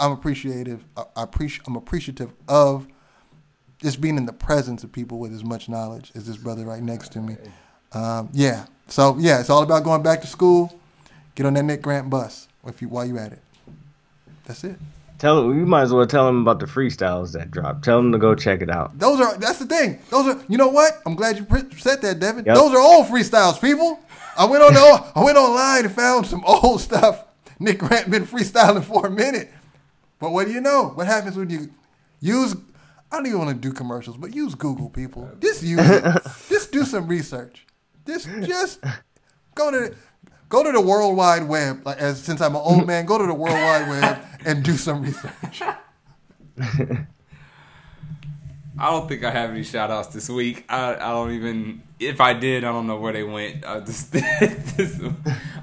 I'm appreciative. I, I appreciate. I'm appreciative of just being in the presence of people with as much knowledge as this brother right next to me. Um, yeah. So yeah, it's all about going back to school. Get on that Nick Grant bus if you while you at it. That's it. Tell you might as well tell them about the freestyles that dropped. Tell them to go check it out. Those are that's the thing. Those are you know what? I'm glad you said that, Devin. Yep. Those are old freestyles, people. I went on the, I went online and found some old stuff. Nick Grant been freestyling for a minute. But what do you know? What happens when you use I don't even want to do commercials, but use Google, people. Just use it. just do some research. Just just go to go to the World Wide Web. Like as since I'm an old man, go to the World Wide Web and do some research. I don't think I have any shout outs this week. I, I don't even. If I did, I don't know where they went. I just, just-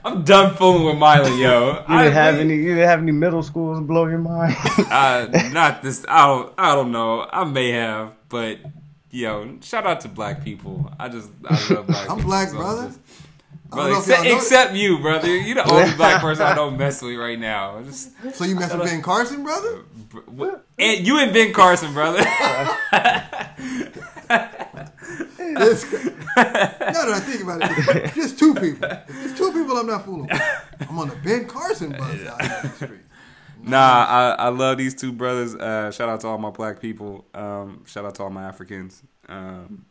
I'm done fooling with Miley, yo. You didn't have any. You didn't have any middle schools blow your mind. Uh, not this. I don't. I don't know. I may have, but yo, shout out to black people. I just. I love black. I'm people, black, so brother. just- I brother, know if y'all except, except you, brother. You're the only black person I don't mess with right now. Just, So you mess with Ben Carson, brother? and you and Ben Carson, brother. It's, now that I think about it, it's just two people. It's two people, I'm not fooling. with. I'm on the Ben Carson bus out here in the street. Nah, I, I love these two brothers. Uh, shout out to all my black people. Um, shout out to all my Africans. Um,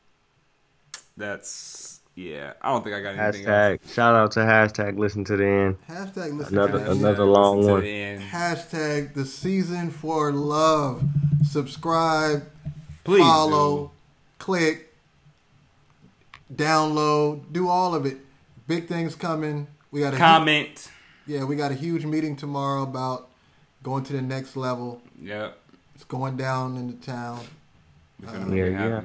that's yeah. I don't think I got anything else. hashtag. Shout out to hashtag. Listen to the end. Hashtag listen Another- to that. another long listen to one. the end. Hashtag the season for love. Subscribe, Please follow, click, download, do all of it. Big things coming. We got a hu- comment. yeah, we got a huge meeting tomorrow about going to the next level. Yep. It's going down in the town. We finna Uh, Yeah, yeah.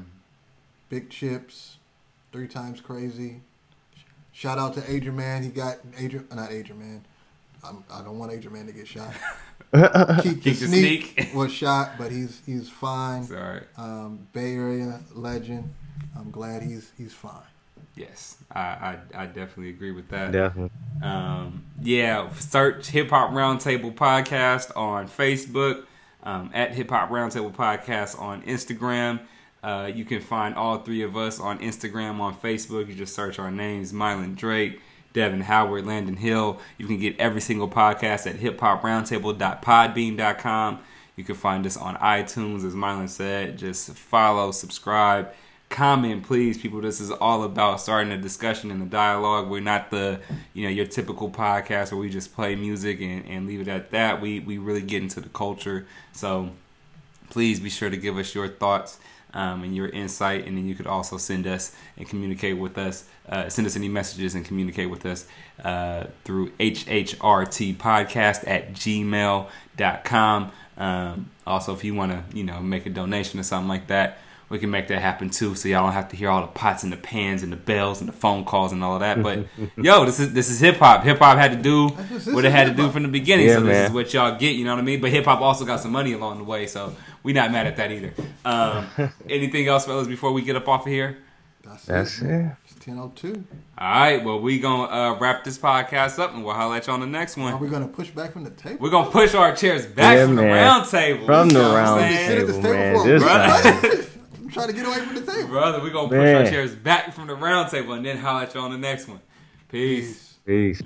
Big chips, three times crazy. Shout out to Adrian Man. He got Adrian, not Adrian Man. I'm, I don't want Adrian Man to get shot. Keak the the sneak, sneak. was shot, but he's he's fine. It's all right. Um, Bay Area legend. I'm glad he's he's fine. Yes, I, I I definitely agree with that. Definitely. Um, yeah, search Hip Hop Roundtable Podcast on Facebook, um, at Hip Hop Roundtable Podcast on Instagram. Uh, you can find all three of us on Instagram, on Facebook. You just search our names: Mylan Drake, Devin Howard, Landon Hill. You can get every single podcast at hiphoproundtable.podbean.com. You can find us on iTunes, as Mylan said. Just follow, subscribe, comment, please, people. This is all about starting a discussion and a dialogue. We're not the, you know, your typical podcast where we just play music and, and leave it at that. We we really get into the culture. So please be sure to give us your thoughts um, and your insight and then you could also send us and communicate with us uh, send us any messages and communicate with us uh, through hhrt podcast at gmail.com um, also if you want to you know make a donation or something like that we can make that happen too so y'all don't have to hear all the pots and the pans and the bells and the phone calls and all of that but yo this is this is hip-hop. Hip-hop had to do That's just- what this it is had to do from the beginning Yeah, so this man. is what y'all get you know what i mean? But hip-hop also got some money along the way so we not mad at that either um, anything else fellas before we get up off of here That's, That's it. it. It's 10:02. all right well we're gonna uh, wrap this podcast up and we'll holler at you on the next one. Are we gonna push back from the table? we're gonna push our chairs back Yeah, from the round table From the know what I'm round saying? Sit at this table, table man. for a This break. I'm trying to get away from the table. Brother, we're gonna push Man. our chairs back from the round table and then holler at you on the next one. Peace. Peace.